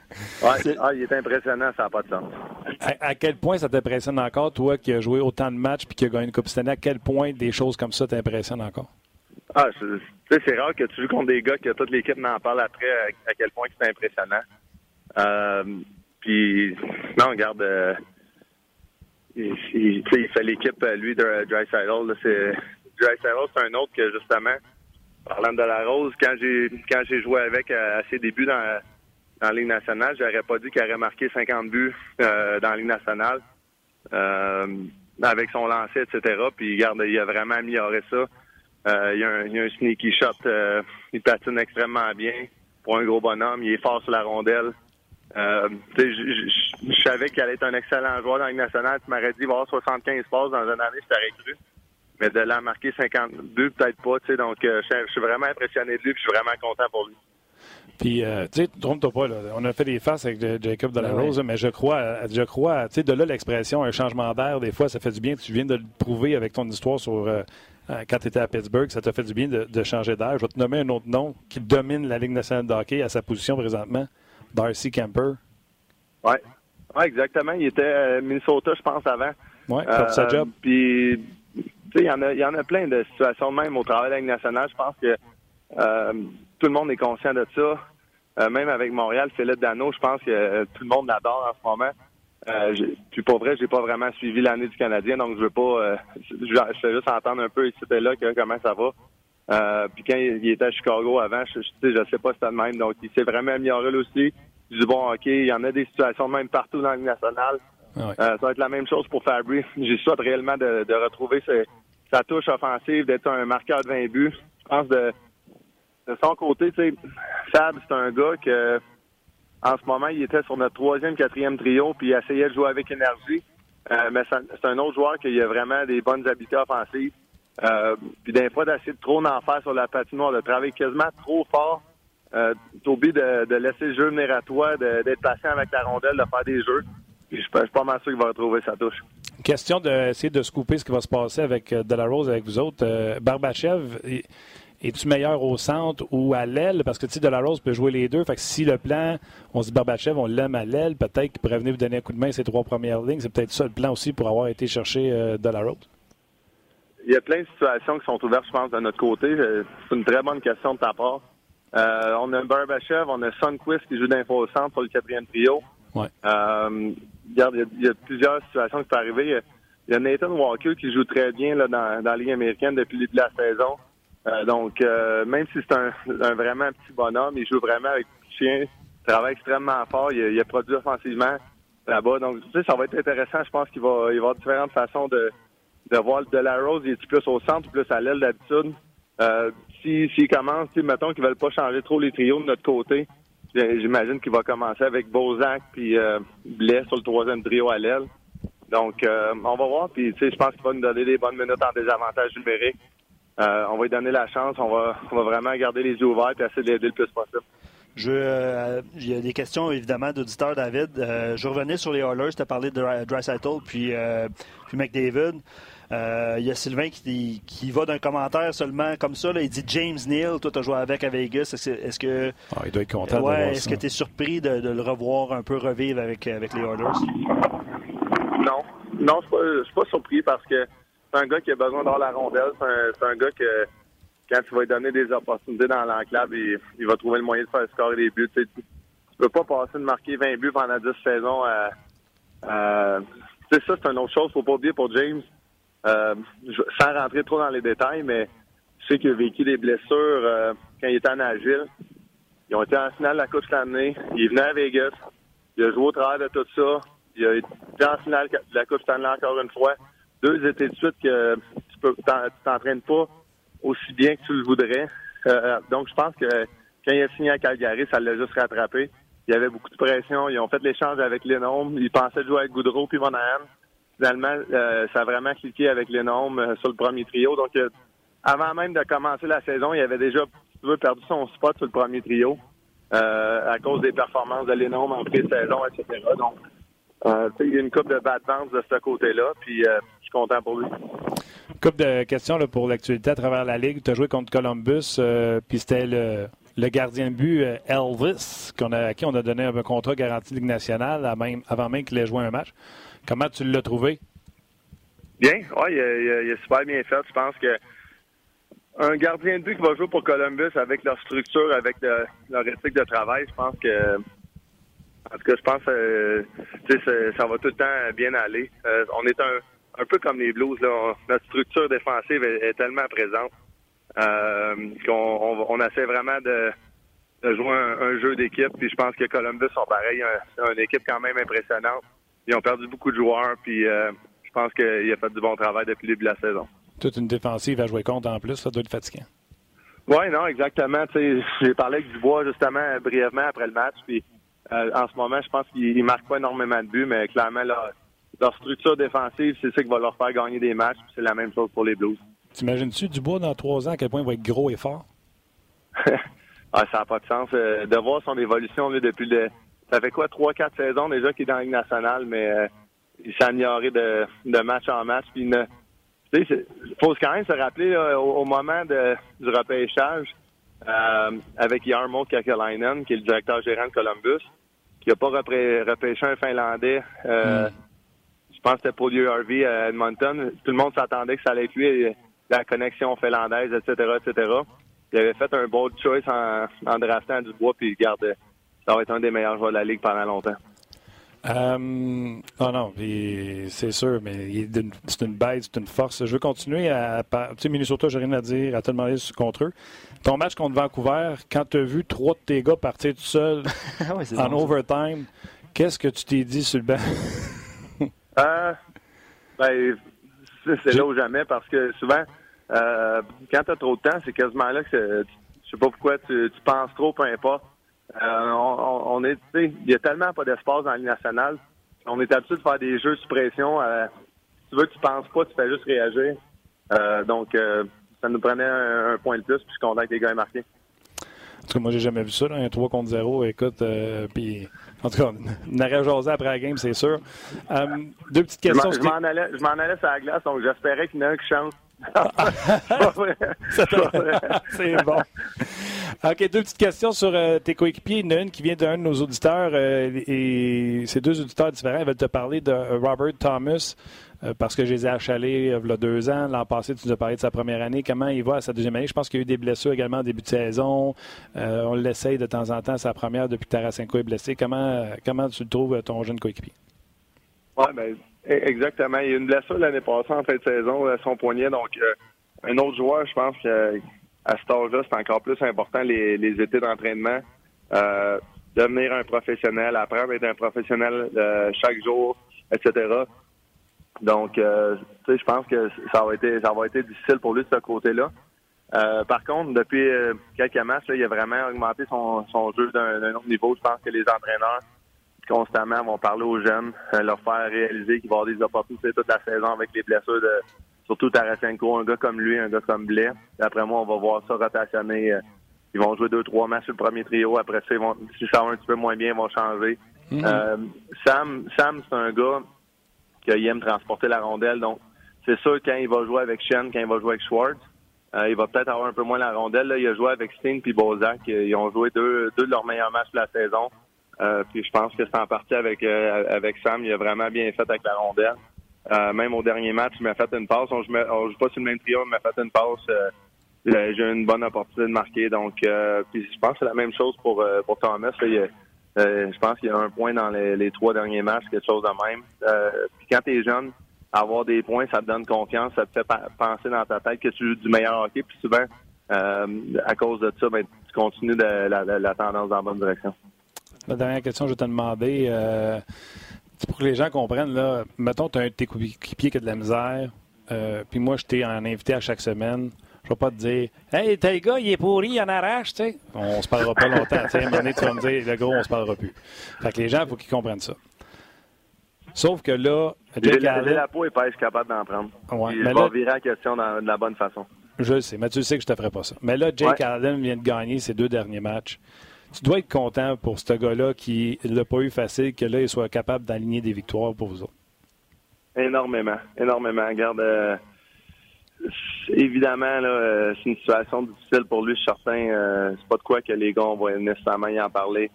Speaker 8: Ouais, ah, il est impressionnant, ça n'a pas de sens.
Speaker 1: À, à, quel point ça t'impressionne encore, toi, qui as joué autant de matchs puis qui a gagné une Coupe Stanley, à quel point des choses comme ça t'impressionnent encore?
Speaker 8: Ah, c'est rare que tu joues contre des gars que toute l'équipe n'en parle après à, à, quel point c'est impressionnant. Euh, puis, non, regarde, euh, il, il, fait l'équipe, lui, de Dry c'est Dry c'est un autre que, justement, parlant de la Rose, quand j'ai quand j'ai joué avec à, ses débuts dans, dans la Ligue nationale, j'aurais pas dit qu'il aurait marqué 50 buts euh, dans la Ligue nationale euh, avec son lancer, etc. Puis regarde, il a vraiment amélioré ça. Euh, il, a un, a un sneaky shot. Euh, il patine extrêmement bien pour un gros bonhomme. Il est fort sur la rondelle. Euh, je, savais qu'il allait être un excellent joueur dans la Ligue nationale. Tu m'aurais dit qu'il va avoir 75 passes dans une année, je t'aurais cru mais de là marquer 52, peut-être pas. Tu sais, donc, euh, je, suis vraiment impressionné de lui, puis je suis vraiment content pour lui.
Speaker 1: Puis, euh, tu sais, trompe-toi pas, là. on a fait des faces avec Jacob de la Rose, mais je crois, je crois, tu sais, de là l'expression, un changement d'air, des fois, ça fait du bien. Tu viens de le prouver avec ton histoire sur euh, quand tu étais à Pittsburgh, ça t'a fait du bien de, de changer d'air. Je vais te nommer un autre nom qui domine la Ligue nationale de hockey à sa position présentement, Darcy Kemper.
Speaker 8: Oui, ouais, exactement. Il était à Minnesota, je pense, avant.
Speaker 1: Oui, pour sa job.
Speaker 8: Puis, tu sais, il y, en a, y en a plein de situations, même au travail de la Ligue nationale. Je pense que tout le monde est conscient de ça. même avec Montréal, Philippe Dano, je pense que tout le monde l'adore en ce moment. Euh, puis pour vrai, j'ai pas vraiment suivi l'année du Canadien, donc je veux pas. Euh, je, je juste entendre un peu ici et là comment ça va. Euh, puis quand il, était à Chicago avant, je, je, je sais pas si c'était le même. Donc il s'est vraiment amélioré là aussi. Dis bon, ok, il y en a des situations même partout dans le national. Ah ça va être la même chose pour Fabry. J'ai souhaite réellement de, de retrouver sa touche offensive, d'être un marqueur de 20 buts. Je pense de, de son côté, tu sais, Fab, c'est un gars que en ce moment, il était sur notre troisième, quatrième trio, puis il essayait de jouer avec énergie. Euh, mais c'est un autre joueur qui a vraiment des bonnes habiletés offensives. Euh, puis des fois, d'essayer de trop en faire sur la patinoire, de travailler quasiment trop fort. Euh, Toby, de, laisser le jeu venir à toi, d'être patient avec la rondelle, de faire des jeux. Puis je, suis pas mal sûr qu'il va retrouver sa touche.
Speaker 1: Question d'essayer de, de se couper ce qui va se passer avec euh, Delarose, avec vous autres. Euh, Barbachev, es-tu meilleur au centre ou à l'aile? Parce que, tu sais, Delarose peut jouer les deux. Fait que si le plan, on se dit Barbachev, on l'aime à l'aile, peut-être qu'il pourrait venir vous donner un coup de main ces trois premières lignes. C'est peut-être ça le plan aussi pour avoir été chercher euh, Delarose.
Speaker 8: Il y a plein de situations qui sont ouvertes, je pense, de notre côté. C'est une très bonne question de ta part. Euh, on a Barbachev, on a Sunquist qui joue d'info au centre pour le quatrième trio.
Speaker 1: Ouais.
Speaker 8: Euh, il, y a, plusieurs situations qui peuvent arriver. Il y a Nathan Walker qui joue très bien là, dans, dans la Ligue américaine depuis le début de la saison. Euh, donc, même si c'est un, vraiment petit bonhomme, il joue vraiment avec le chien, il travaille extrêmement fort, il, a produit offensivement là-bas. Donc, tu sais, ça va être intéressant. Je pense qu'il va, il va y avoir différentes façons de, de voir de la Rose. Il est plus au centre, plus à l'aile d'habitude. Euh, S'il si, commence, mettons qu'ils veulent pas changer trop les trios de notre côté, j'imagine qu'il va commencer avec Bozak puis euh, Blais sur le troisième trio à l'aile. Donc, euh, on va voir. Puis, tu sais, je pense qu'il va nous donner des bonnes minutes en désavantage numérique. Euh, on va lui donner la chance. On va, on va vraiment garder les yeux ouverts et essayer de l'aider le plus possible.
Speaker 2: Je, euh, il y a des questions évidemment d'auditeurs, David. Euh, je revenais sur les Oilers, tu as parlé de Dreisaitl puis, puis McDavid. Il y a Sylvain qui, qui va d'un commentaire seulement comme ça. il dit James Neal, toi tu as joué avec à Vegas. Est-ce que.
Speaker 1: Ah, il doit être content
Speaker 2: ouais, Est-ce que tu es surpris de, le revoir un peu revivre avec, avec les Oilers?
Speaker 8: Non. Non, je ne suis pas surpris parce que c'est un gars qui a besoin d'avoir la rondelle. C'est un, gars que, quand tu vas lui donner des opportunités dans l'enclave, il, il, va trouver le moyen de faire scorer des buts. Tu, ne peux pas passer de marquer 20 buts pendant 10 saisons. À, ça, c'est une autre chose. Faut pas oublier pour James, euh, sans rentrer trop dans les détails, mais je sais qu'il a vécu des blessures euh, quand il était en Agile. Ils ont été en finale de la Coupe Stanley. Il venu à Vegas. Il a joué au travers de tout ça. Il a été en finale de la Coupe Stanley encore une fois deux étés de suite que tu peux t'entraînes pas aussi bien que tu le voudrais. Euh, donc, je pense que quand il a signé à Calgary, ça l'a juste rattrapé. Il y avait beaucoup de pression. Ils ont fait l'échange avec Lenome. Ils pensaient jouer avec Goudreau puis Monahan. Finalement, euh, ça a vraiment cliqué avec Lenome euh, sur le premier trio. Donc, avant même de commencer la saison, il avait déjà, veux, perdu son spot sur le premier trio à cause des performances de Lenome en pré-saison, etc. Donc, il y a une coupe de bad de ce côté-là. Puis, suis content pour lui.
Speaker 1: Une couple de questions là, pour l'actualité à travers la Ligue. Tu as joué contre Columbus, euh, puis c'était le, gardien de but euh, Elvis, à qui on a donné un contrat garanti Ligue nationale avant même qu'il ait joué un match. Comment tu l'as trouvé?
Speaker 8: Bien, oui, il, est super bien fait. Je pense que un gardien de but qui va jouer pour Columbus avec leur structure, avec leur éthique de travail, je pense que en tout cas, je pense euh, ça va tout le temps bien aller. on est un un peu comme les Blues, notre structure défensive est, tellement présente euh, qu'on on, essaie vraiment de, jouer un, jeu d'équipe. Puis je pense que Columbus sont pareils, c'est une équipe quand même impressionnante. Ils ont perdu beaucoup de joueurs, puis euh, je pense qu'il a fait du bon travail depuis le début de la saison.
Speaker 1: Toute une défensive à jouer contre en plus, ça doit être fatigant.
Speaker 8: Oui, non, exactement. J'ai parlé avec Dubois justement brièvement après le match. Puis euh, en ce moment, je pense qu'il marque pas énormément de buts, mais clairement, leur structure défensive, c'est ça qui va leur faire gagner des matchs. C'est la même chose pour les Blues.
Speaker 1: T'imagines-tu Dubois dans trois ans à quel point il va être gros et fort?
Speaker 8: ah, ça n'a pas de sens. Euh, de voir son évolution depuis le. Ça fait quoi, trois, quatre saisons déjà qu'il est dans la Ligue nationale, mais euh, il s'est amélioré de, de, match en match. Puis il faut quand même se rappeler au, moment de, du repêchage euh, avec Yarmo Kakalainen, qui est le directeur gérant de Columbus qui n'a pas repêché un Finlandais. Euh, je pense que c'était pour lieu Harvey à Edmonton. Tout le monde s'attendait que ça allait être lui, la connexion finlandaise, etc., etc. Il avait fait un bold choice en, en draftant Dubois, puis il garde, ça va être un des meilleurs joueurs de la Ligue pendant longtemps.
Speaker 1: Euh, non, non, c'est sûr, mais c'est une bête, c'est une force. Je veux continuer à. Tu sais, Minnesota, j'ai rien à dire, à te demander contre eux. Ton match contre Vancouver, quand tu as vu trois de tes gars partir tout seuls en overtime, qu'est-ce que tu t'es dit sur le banc?
Speaker 8: euh, ben, c'est là ou jamais parce que souvent, euh, quand tu as trop de temps, c'est quasiment là que je sais pas pourquoi tu, tu penses trop, peu importe. Euh, on, est, il y a tellement pas d'espace dans la Ligue nationale. On est habitué de faire des jeux sous pression. Euh, si tu veux, tu penses pas, tu fais juste réagir. Euh, donc, ça nous prenait un, point de plus, puis je suis content que les gars aient marqué.
Speaker 1: En tout cas, moi, j'ai jamais vu ça, un 3 contre 0. Écoute, puis en tout cas, on aurait jasé après la game, c'est sûr. deux petites questions.
Speaker 8: Je m'en allais, allais sur la glace, donc j'espérais qu'il y en ait un qui chante.
Speaker 1: c'est bon. OK, deux petites questions sur euh, tes coéquipiers. Il y en a une qui vient d'un de nos auditeurs euh, et ces deux auditeurs différents veulent te parler de Robert Thomas euh, parce que je les ai achalés il y a deux ans. L'an passé, tu nous as parlé de sa première année. Comment il va à sa deuxième année? Je pense qu'il y a eu des blessures également au début de saison. on l'essaye de temps en temps, sa première depuis que Tarasenko est blessé. Comment, comment tu trouves, ton jeune coéquipier?
Speaker 8: Oui, bien, exactement. Il y a eu une blessure l'année passée en fin de saison à son poignet. Donc, un autre joueur, je pense que à cet âge-là, c'est encore plus important les, étés d'entraînement. Euh, devenir un professionnel, apprendre à être un professionnel euh, chaque jour, etc. Donc, euh, tu sais, je pense que ça va été ça va été difficile pour lui de ce côté-là. Par contre, depuis quelques matchs, il a vraiment augmenté son, son jeu d'un autre niveau. Je pense que les entraîneurs constamment vont parler aux jeunes, leur faire réaliser qu'ils vont avoir des opportunités toute la saison avec les blessures de, Surtout Tarasenko, un gars comme lui, un gars comme Blais. Après moi, on va voir ça rotationner. Euh, ils vont jouer deux, trois matchs sur le premier trio. Après ça, ils vont, si ça va un petit peu moins bien, ils vont changer. Mhm. Euh, Sam, Sam c'est un gars qui aime transporter la rondelle. Donc, c'est sûr, quand il va jouer avec Shen, quand il va jouer avec Schwartz, euh, il va peut-être avoir un peu moins la rondelle. Là, il a joué avec Sting puis Bozak. Ils ont joué deux, deux de leurs meilleurs matchs de la saison. puis je pense que c'est en partie avec, avec Sam. Il a vraiment bien fait avec la rondelle. Euh, même au dernier match, il m'a fait une passe. On ne joue pas sur le même trio, il m'a fait une passe. Euh, j'ai eu une bonne opportunité de marquer. Donc, euh, je pense que c'est la même chose pour, Thomas. je pense qu'il y a un point dans les, trois derniers matchs, quelque chose de même. quand tu es jeune, avoir des points, ça te donne confiance, ça te fait penser dans ta tête que tu joues du meilleur hockey. Puis souvent, à cause de ça, ben, tu continues de, la, tendance dans la bonne direction.
Speaker 1: La dernière question, je vais te demander pour que les gens comprennent, là, mettons, tu as un de tes coéquipiers qui a de la misère, euh, puis moi, je t'ai en invité à chaque semaine. Je vais pas te dire Hey, tel gars, il est pourri, il en arrache, tu sais. On se parlera pas longtemps. à un moment donné, tu vas me dire Le gros, on se parlera plus. Fait que les gens, il faut qu'ils comprennent ça. Sauf que là,
Speaker 8: Jake Allen... la peau être capable d'en prendre. Ouais, mais je vais virer la question dans, de la bonne façon.
Speaker 1: Je le sais, mais tu sais que je ne te ferai pas ça. Mais là, Jake Allen vient de gagner ses deux derniers matchs tu dois être content pour ce gars-là qui l'a pas eu facile, que là, il soit capable d'aligner des victoires pour vous autres.
Speaker 8: Énormément, énormément. Regarde, euh, évidemment, là, euh, c'est une situation difficile pour lui, certain. Euh, c'est pas de quoi que les gars vont nécessairement y en parler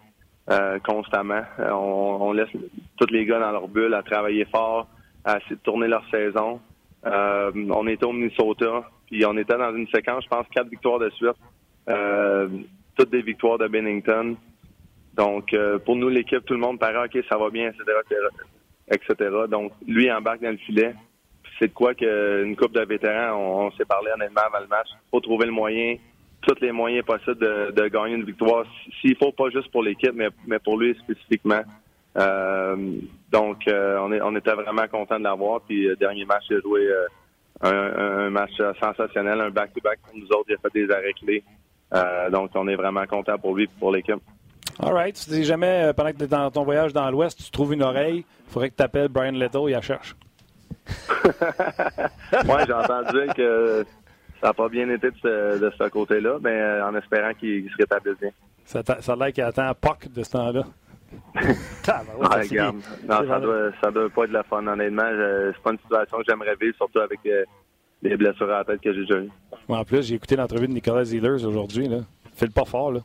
Speaker 8: constamment. On, laisse tous les gars dans leur bulle à travailler fort, à essayer de tourner leur saison. on était au Minnesota, puis on était dans une séquence, je pense, quatre victoires de suite toutes des victoires de Bennington. Donc, euh, pour nous, l'équipe, tout le monde paraît, OK, ça va bien, etc., etc. Donc, lui embarque dans le filet. C'est de quoi qu'une coupe de vétérans, on, s'est parlé honnêtement avant le match. Il faut trouver le moyen, tous les moyens possibles de, gagner une victoire. S'il faut, pas juste pour l'équipe, mais, pour lui spécifiquement. Euh, donc, euh, on, était vraiment content de l'avoir. Puis, dernier match, il a joué un, match sensationnel, un back-to-back pour nous autres. Il a fait des arrêts clés. Euh, donc, on est vraiment content pour lui et pour l'équipe.
Speaker 1: All right. Si jamais, euh, pendant que tu es dans ton voyage dans l'Ouest, tu trouves une oreille, il faudrait que tu appelles Brian Leto, il la cherche.
Speaker 8: Moi, j'ai entendu que ça n'a pas bien été de ce, côté-là, mais euh, en espérant qu'il se rétablisse bien.
Speaker 1: Ça, ça a l'air qu'il attend POC de ce temps-là.
Speaker 8: ah, regarde. Non, ça doit, ça doit pas être la fun, honnêtement. C'est pas une situation que j'aimerais vivre, surtout avec les blessures à la tête que j'ai déjà eues.
Speaker 1: En plus, j'ai écouté l'entrevue de Nicolas Ehlers aujourd'hui. Là. Fait le pas fort, là.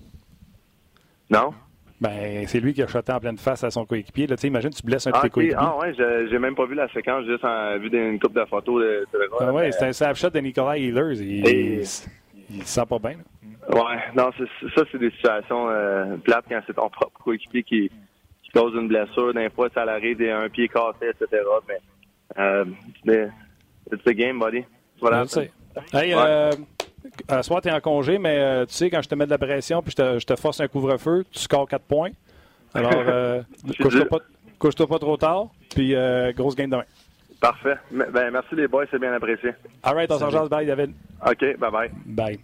Speaker 8: Non?
Speaker 1: Ben, c'est lui qui a shoté en pleine face à son coéquipier. Là, imagine, tu blesses un de
Speaker 8: Ah,
Speaker 1: tes
Speaker 8: ok.
Speaker 1: coéquipiers.
Speaker 8: ah ouais, j'ai même pas vu la séquence, j'ai juste en- vu une coupe de photos de, de
Speaker 1: Ah ouais, c'est un snapshot de Nicolas Ehlers. Il,
Speaker 8: Et-
Speaker 1: il, il se sent pas bien. là.
Speaker 8: Ouais, non, ça, c'est des situations euh, plates quand c'est ton propre coéquipier qui, qui cause une blessure. D'un fois, ça l'arrive, des- un pied cassé, etc. Mais, euh, it's the game, buddy. Voilà.
Speaker 1: Je sais. Hey,
Speaker 8: Ouais.
Speaker 1: euh, à soir, tu es en congé, mais euh, tu sais, quand je te mets de la pression puis je te, je te force un couvre-feu, tu scores 4 points. Alors, euh, couche-toi pas, trop tard, puis euh, grosse game demain.
Speaker 8: Parfait. Ben, merci les boys, c'est bien apprécié.
Speaker 1: All right, on s'en jase. Bye, David.
Speaker 8: OK, bye-bye.
Speaker 1: Bye.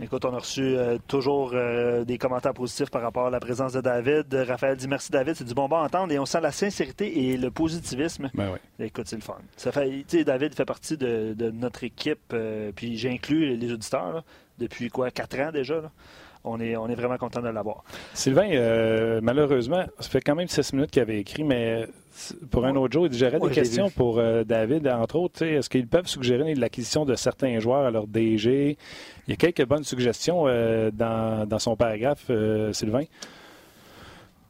Speaker 2: Écoute, on a reçu euh, toujours euh, des commentaires positifs par rapport à la présence de David. Euh, Raphaël dit merci David, c'est du bonbon à entendre et on sent la sincérité et le positivisme.
Speaker 1: Ben oui.
Speaker 2: Écoute, c'est le fun. Ça fait, David fait partie de, de notre équipe, euh, puis j'inclus les auditeurs là, depuis quoi, quatre ans déjà. là. On est, on est vraiment content de l'avoir.
Speaker 1: Sylvain, malheureusement, ça fait quand même 6 minutes qu'il avait écrit, mais pour un autre jour, il J'aurais
Speaker 2: Ouais,
Speaker 1: des questions pour euh, David, entre autres. Est-ce qu'ils peuvent suggérer l'acquisition de certains joueurs à leur DG Il y a quelques bonnes suggestions euh, dans, dans son paragraphe, euh, Sylvain.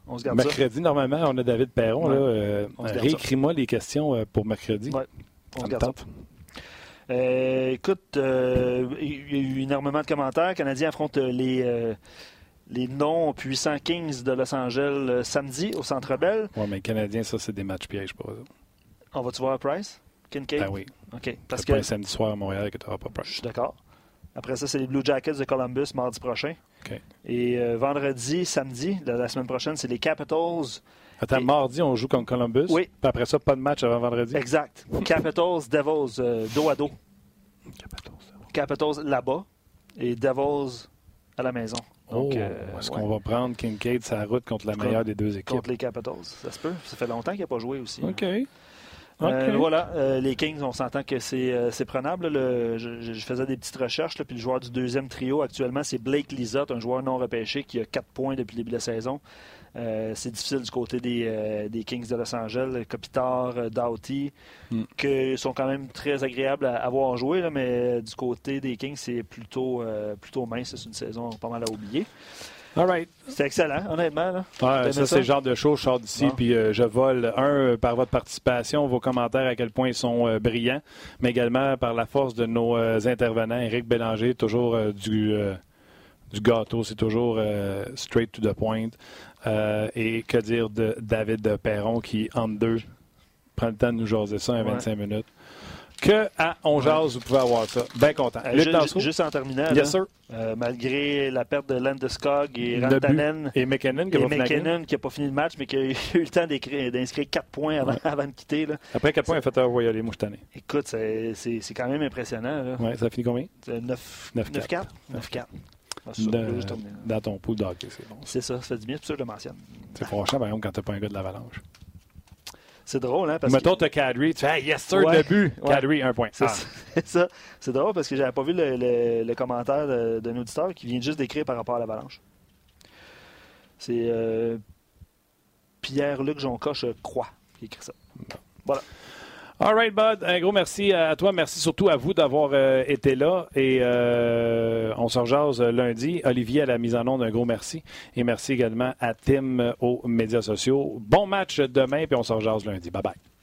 Speaker 2: On se garde ça.
Speaker 1: Mercredi, normalement, on a David Perron.
Speaker 2: Ouais.
Speaker 1: Réécris-moi les questions pour mercredi.
Speaker 2: Ouais. On se garde ça. écoute, il y a eu énormément de commentaires. Les Canadiens affrontent les, les non-puissants Kings de Los Angeles euh, samedi au Centre Bell.
Speaker 1: Ouais, mais les Canadiens, ça, c'est des matchs pièges pour eux.
Speaker 2: On va-tu voir Price? Kincaid?
Speaker 1: Ben oui.
Speaker 2: OK. Parce que
Speaker 1: pas un samedi soir à Montréal que tu n'auras pas
Speaker 2: je
Speaker 1: Price.
Speaker 2: suis d'accord. Après ça, c'est les Blue Jackets de Columbus mardi prochain.
Speaker 1: OK.
Speaker 2: Et euh, vendredi, samedi, la, la semaine prochaine, c'est les Capitals.
Speaker 1: Attends,
Speaker 2: Et-
Speaker 1: mardi, on joue contre Columbus?
Speaker 2: Oui.
Speaker 1: Puis après ça, pas de match avant vendredi?
Speaker 2: Exact. Capitals, Devils, euh, dos à dos. Capitals là-bas et Devils à la maison. Donc,
Speaker 1: oh,
Speaker 2: euh,
Speaker 1: est-ce
Speaker 2: ouais.
Speaker 1: qu'on va prendre Kincaid sa route contre la meilleure des deux équipes?
Speaker 2: contre les Capitals. Ça se peut. Ça fait longtemps qu'il n'a pas joué aussi.
Speaker 1: OK.
Speaker 2: Euh,
Speaker 1: OK.
Speaker 2: voilà, euh, les Kings, on s'entend que c'est euh, c'est prenable. Le- je, faisais des petites recherches, là, puis le joueur du deuxième trio actuellement, c'est Blake Lizotte, un joueur non repêché qui a 4 points depuis le début de la saison. Euh, c'est difficile du côté des, euh, des Kings de Los Angeles. Kopitar, Doughty,
Speaker 1: Mm.
Speaker 2: qui sont quand même très agréables à avoir joué, là, mais du côté des Kings, c'est plutôt, euh, plutôt mince. C'est une saison pas mal à oublier.
Speaker 1: All right.
Speaker 2: C'est excellent, honnêtement. Là.
Speaker 1: Ouais, ça,
Speaker 2: ça?
Speaker 1: c'est le genre de choses. Je sors d'ici,
Speaker 2: Bon.
Speaker 1: puis euh, je vole, un, euh, par votre participation, vos commentaires, à quel point ils sont euh, brillants, mais également par la force de nos euh, intervenants. Éric Bélanger, toujours du, du gâteau, c'est toujours straight to the point. Et que dire de David Perron, qui, entre deux, prend le temps de nous jaser ça en
Speaker 2: Ouais.
Speaker 1: 25 minutes? Que à On Jase, vous pouvez avoir ça. Bien content.
Speaker 2: Euh,
Speaker 1: Luc
Speaker 2: juste en terminant,
Speaker 1: Yes,
Speaker 2: euh, malgré la perte de Landeskog et. Rantanen
Speaker 1: Et McKinnon, qui
Speaker 2: n'a pas fini le match, mais qui a eu le temps d'inscrire 4 points avant, avant de quitter. Là.
Speaker 1: Après, quel point il a fait envoyer les mouches tannées?
Speaker 2: Écoute, c'est quand même impressionnant. là.
Speaker 1: Ouais, ça a fini combien?
Speaker 2: C'est 9
Speaker 1: 9-4.
Speaker 2: 9-4. 9-4. Ah, c'est ça,
Speaker 1: De-
Speaker 2: je vais juste terminer.
Speaker 1: dans ton pool d'hockey, c'est bon.
Speaker 2: C'est ça, ça fait du bien, c'est pour ça que je le mentionne.
Speaker 1: C'est franchement, par exemple, quand t'as pas un gars de l'avalanche.
Speaker 2: C'est drôle, hein? Parce
Speaker 1: Mettons,
Speaker 2: que...
Speaker 1: t'as Kadri, tu fais hey, yes sir,
Speaker 2: Ouais.
Speaker 1: le but.
Speaker 2: Ouais.
Speaker 1: Kadri, un point.
Speaker 2: C'est
Speaker 1: Ah.
Speaker 2: c'est ça. C'est drôle parce que j'avais pas vu le, le- le commentaire d'un auditeur qui vient juste d'écrire par rapport à l'avalanche. C'est euh, Pierre-Luc Jonca, je crois, qui écrit ça.
Speaker 1: All right, Bud. Un gros merci à toi. Merci surtout à vous d'avoir euh, été là. Et euh, on se rejase lundi. Olivier à la mise en onde, un gros merci. Et merci également à Tim euh, aux médias sociaux. Bon match demain, puis on se rejase lundi. Bye bye.